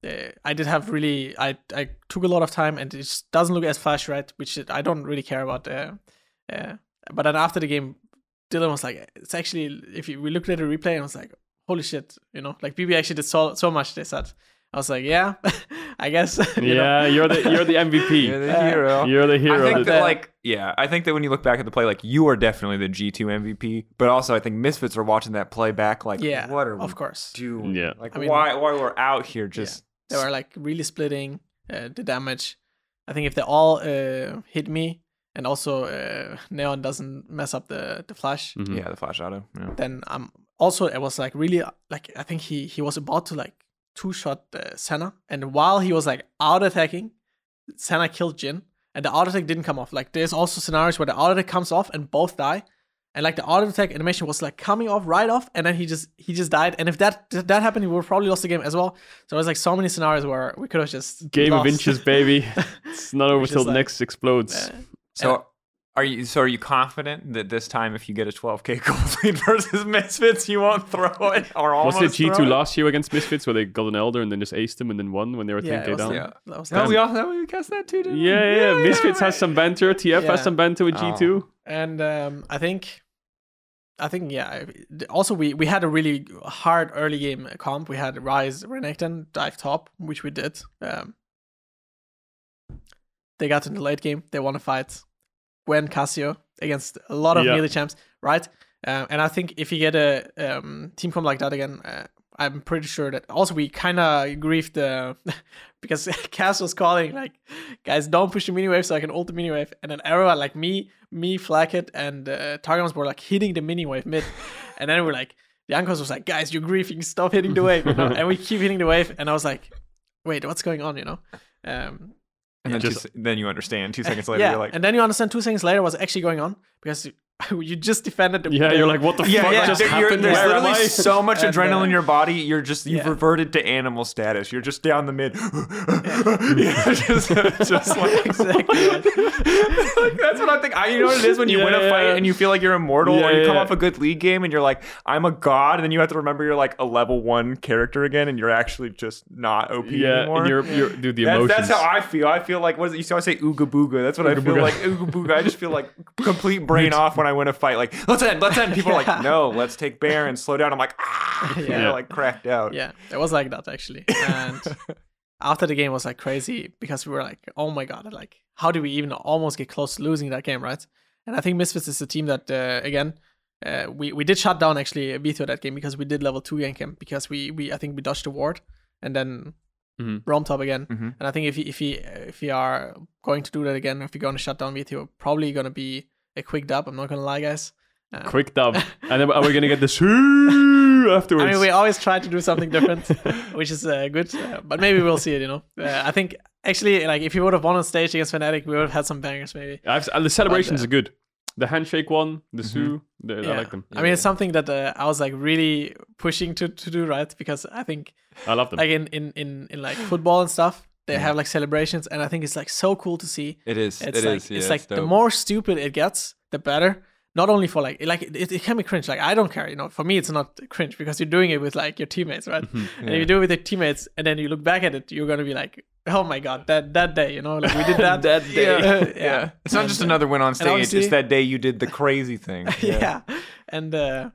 uh, I did have really I I took a lot of time and it just doesn't look as flash right, which I don't really care about. Uh, uh, but then after the game, Dylan was like, "It's actually if you, we looked at the replay and I was like, holy shit, you know, like BB actually did so so much." They said, I was like, "Yeah, I I guess. you know? yeah, you're the you're the MVP. You're the hero. You're the hero. I think that, like, yeah, I think that when you look back at the play, like, you are definitely the G2 MVP, but also I think Misfits are watching that play back, like, Yeah, what are we of course. doing? Yeah. Like, I mean- why, why we're out here just. They were like really splitting uh, the damage. I think if they all uh, hit me and also uh, Neon doesn't mess up the the flash, Mhm. Yeah, the flash auto. Yeah. Then I'm also it was like really like I think he he was about to like two shot uh, Senna, and while he was like out attacking, Senna killed Jhin, and the auto attack didn't come off. Like there's also scenarios where the auto attack comes off and both die, and like the auto attack animation was like coming off right off, and then he just he just died. And if that that happened, we would probably lost the game as well. So it was like so many scenarios where we could have just Game of inches, baby. It's not over Which is till the like- next explodes. Uh, So. Are you so? Are you confident that this time, if you get a 12k gold lead versus Misfits, you won't throw it or Was almost it G2 it? last year against Misfits where they got an Elder and then just aced them and then won when they were yeah, 10k it was down? Yeah. that was No, we all we cast that too. Didn't we? Yeah, yeah, Misfits has some banter. TF Yeah. has some banter with Oh. G2. and um, I think, I think yeah. Also, we we had a really hard early game comp. We had Ryze, Renekton, dive top, which we did. Um, they got in the late game. They won a fight. Gwen Cassio against a lot of Yeah. melee champs, right? Um, and I think if you get a um, team comp like that again, uh, I'm pretty sure that also we kind of griefed the because Cass was calling like, guys, don't push the mini wave so I can ult the mini wave, and then everyone like me, me, Flakked, and uh, Targamas were like hitting the mini wave mid, and then we're like, the Jankos was like, guys, you're griefing, stop hitting the wave, you know? and we keep hitting the wave, and I was like, wait, what's going on, you know? Um, And then, Just- two, then you understand. Two seconds later, yeah, you're like, and then you understand two seconds later what's actually going on because you, you just defended the Yeah, you're like, what the yeah, fuck yeah. just there- happened? there's Where literally I? so much And, adrenaline uh, in your body. You're just you've yeah. reverted to animal status. You're just down the mid. yeah, just, just like Exactly. like, that's what I think. I, you know what it is when you win a fight yeah. and you feel like you're immortal, or you come yeah. off a good league game and you're like, I'm a god, and then you have to remember you're like a level one character again, and you're actually just not OP yeah, anymore. and you're, you're, dude, the That's, emotions. that's how I feel. I feel like what is it? You see, I say ooga booga. That's what I feel booga. like. Ooga booga. I just feel like complete brain off when I win a fight. Like let's end, let's end. People are like, no, let's take bear and slow down. I'm like, ah, yeah, Yeah. like cracked out. yeah, it was like that actually. And after the game was like crazy because we were like, oh my god, like how do we even almost get close to losing that game, right? And I think Misfits is a team that uh, again. Uh, we, we did shut down actually Vetheo that game because we did level two gank him because we, we I think we dodged the ward and then Mhm. roam top again Mhm. and I think if he, if he if we are going to do that again if we're going to shut down Vetheo probably going to be a quick dub I'm not gonna lie guys Uh, Quick dub. and then are we to get the "Shoo" afterwards? I mean, we always try to do something different, which is uh, good. Uh, but maybe we'll see it. You know, uh, I think actually, like if you would have won on stage against Fnatic, we would have had some bangers, maybe. I've, uh, the celebrations uh, are good. The handshake one, the. Sue, the, I like them. I mean, it's something that uh, I was like really pushing to, to do right because I think I love them. like in, in, in, in like football and stuff, they have like celebrations, and I think it's like so cool to see. It is. It's It like is, yeah, it's like the more stupid it gets, the better. Not only for like like it, it can be cringe. Like I don't care, you know. For me, it's not cringe because you're doing it with like your teammates, right? And if you do it with your teammates, and then you look back at it, you're gonna be like, oh my god, that that day, you know, like we did that. That day. Yeah. yeah. It's not And, just uh, another win on stage. It's that day you did the crazy thing. yeah. And uh,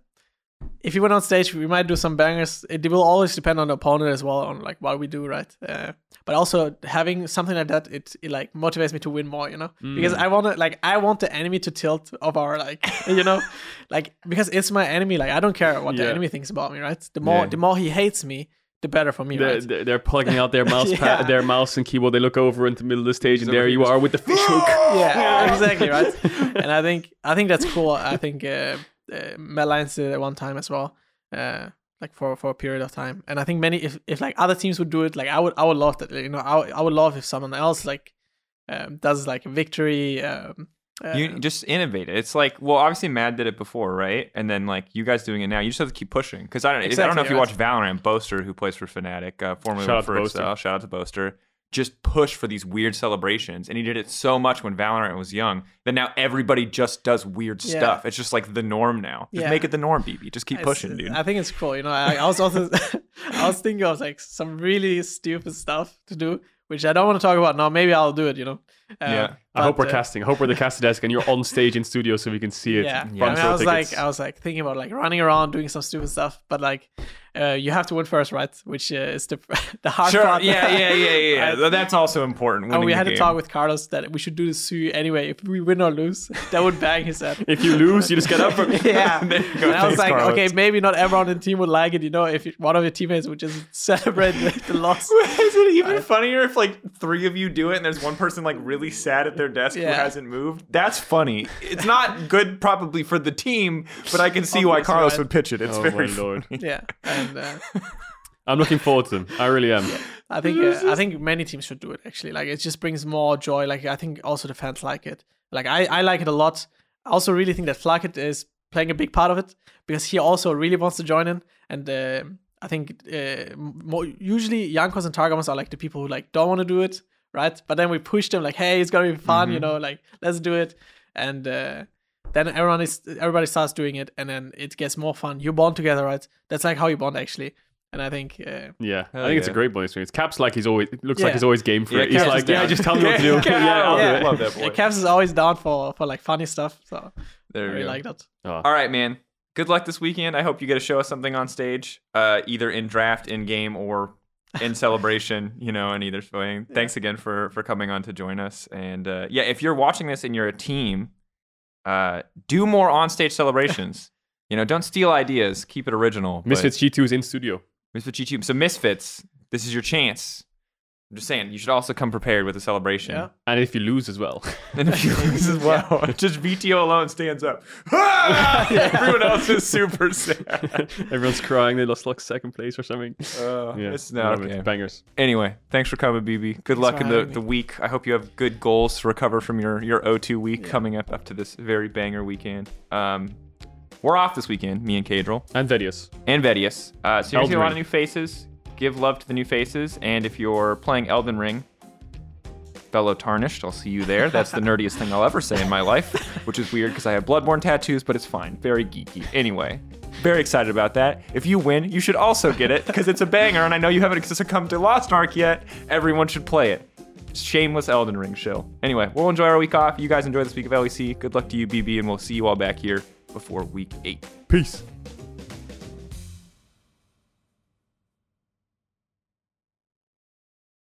if you went on stage, we might do some bangers. It will always depend on the opponent as well, on like what we do, right? Uh, but also having something like that, it, it like motivates me to win more, you know, because Mm. I want to like I want the enemy to tilt of our like you know, like because it's my enemy. Like I don't care what the enemy thinks about me, right? The more Yeah. the more he hates me, the better for me, They're, right? they're, they're plugging out their mouse, Yeah. pad, their mouse and keyboard. They look over into the middle of the stage, and there you are with the fish hook. yeah, exactly right. And I think I think that's cool. I think uh, uh, Mad Lions did it at one time as well, uh, like for for a period of time. And I think many, if if like other teams would do it, like I would I would love that. You know, I would- I would love if someone else like um, does like a victory. Um, uh, You just innovate it. It's like, well, obviously Mad did it before, right? And then like you guys doing it now, you just have to keep pushing. Because I don't, I don't know if you right. watch Valorant. Boaster, who plays for Fnatic, uh, formerly Shout for to Excel, shout out to Boaster. Just push for these weird celebrations, and he did it so much when Valorant was young that now everybody just does weird Yeah. stuff. It's just like the norm now. Just Yeah. make it the norm, BB. Just keep it's- pushing, dude. I think it's cool. You know, I, I was also I was thinking of like some really stupid stuff to do, which I don't want to talk about now. Maybe I'll do it. You know. Uh, yeah, I hope we're uh, casting. I hope we're the cast desk and you're on stage in studio so we can see it. Yeah, Front yeah. I, mean, I was tickets. like, I was like thinking about like running around doing some stupid stuff, but like, uh, you have to win first, right? Which uh, is the the hard Sure. part. Yeah, yeah, yeah, yeah. Right. That's also important. And we the had to talk with Carlos that we should do the Sue anyway. If we win or lose, that would bang his head. if you lose, you just get up. From- yeah. There you go. And I was like, Carlos. okay, maybe not everyone in the team would like it. You know, if one of your teammates would just celebrate the, the loss. Is it even funnier if like three of you do it and there's one person like really sad at their desk who hasn't moved? That's funny. It's not good probably for the team, but I can see why Carlos right. would pitch it. It's oh very my lord! Yeah, and uh, I'm looking forward to them. I really am. I think uh, I think many teams should do it. Actually, like it just brings more joy. Like I think also the fans like it. Like I I like it a lot. I also really think that Flakked is playing a big part of it because he also really wants to join in. And uh, I think uh, more, usually Jankos and Targamas are like the people who like don't want to do it, right? But then we push them like, hey, it's gonna be fun, you know, like let's do it. And uh, then everyone is everybody starts doing it, and then it gets more fun. You bond together, right? That's like how you bond actually. And I think uh, Yeah, I think it's a great bonding experience. Caps like he's always it looks Yeah. like he's always game for Yeah, it. He's Caps like, yeah, just tell me what to do. Yeah, yeah, I'll yeah. do it. Love that boy. yeah, Caps is always down for for like funny stuff. So There I we really go. like that. Oh. All right, man. Good luck this weekend. I hope you get to show us something on stage, uh, either in draft, in game, or in celebration. You know, in either way. Thanks again for for coming on to join us. And uh, yeah, if you're watching this and you're a team, uh, do more on stage celebrations. you know, don't steal ideas. Keep it original. Misfits G2 is in studio. Misfits G2. So Misfits, this is your chance. I'm just saying, you should also come prepared with a celebration. Yeah. And if you lose as well. And if you lose as well, just Vetheo alone stands up. Everyone else is super sad. Everyone's crying. They lost like second place or something. Uh, Yeah, it's not whatever, okay. Bangers. Anyway, thanks for coming, BB. Good luck in the, me. the week. I hope you have good goals to recover from your, your O2 week coming up up to this very banger weekend. Um, we're off this weekend, me and Caedrel. And Vedius. and Vedius. Uh, so you're Elden seeing a lot of new faces. Give love to the new faces. And if you're playing Elden Ring, fellow Tarnished, I'll see you there. That's the nerdiest thing I'll ever say in my life, which is weird because I have Bloodborne tattoos, but it's fine. Very geeky. Anyway, very excited about that. If you win, you should also get it because it's a banger, and I know you haven't succumbed to Lost Ark yet. Everyone should play it. Shameless Elden Ring show. Anyway, we'll enjoy our week off. You guys enjoy this week of LEC. Good luck to you, BB, and we'll see you all back here before week eight. Peace.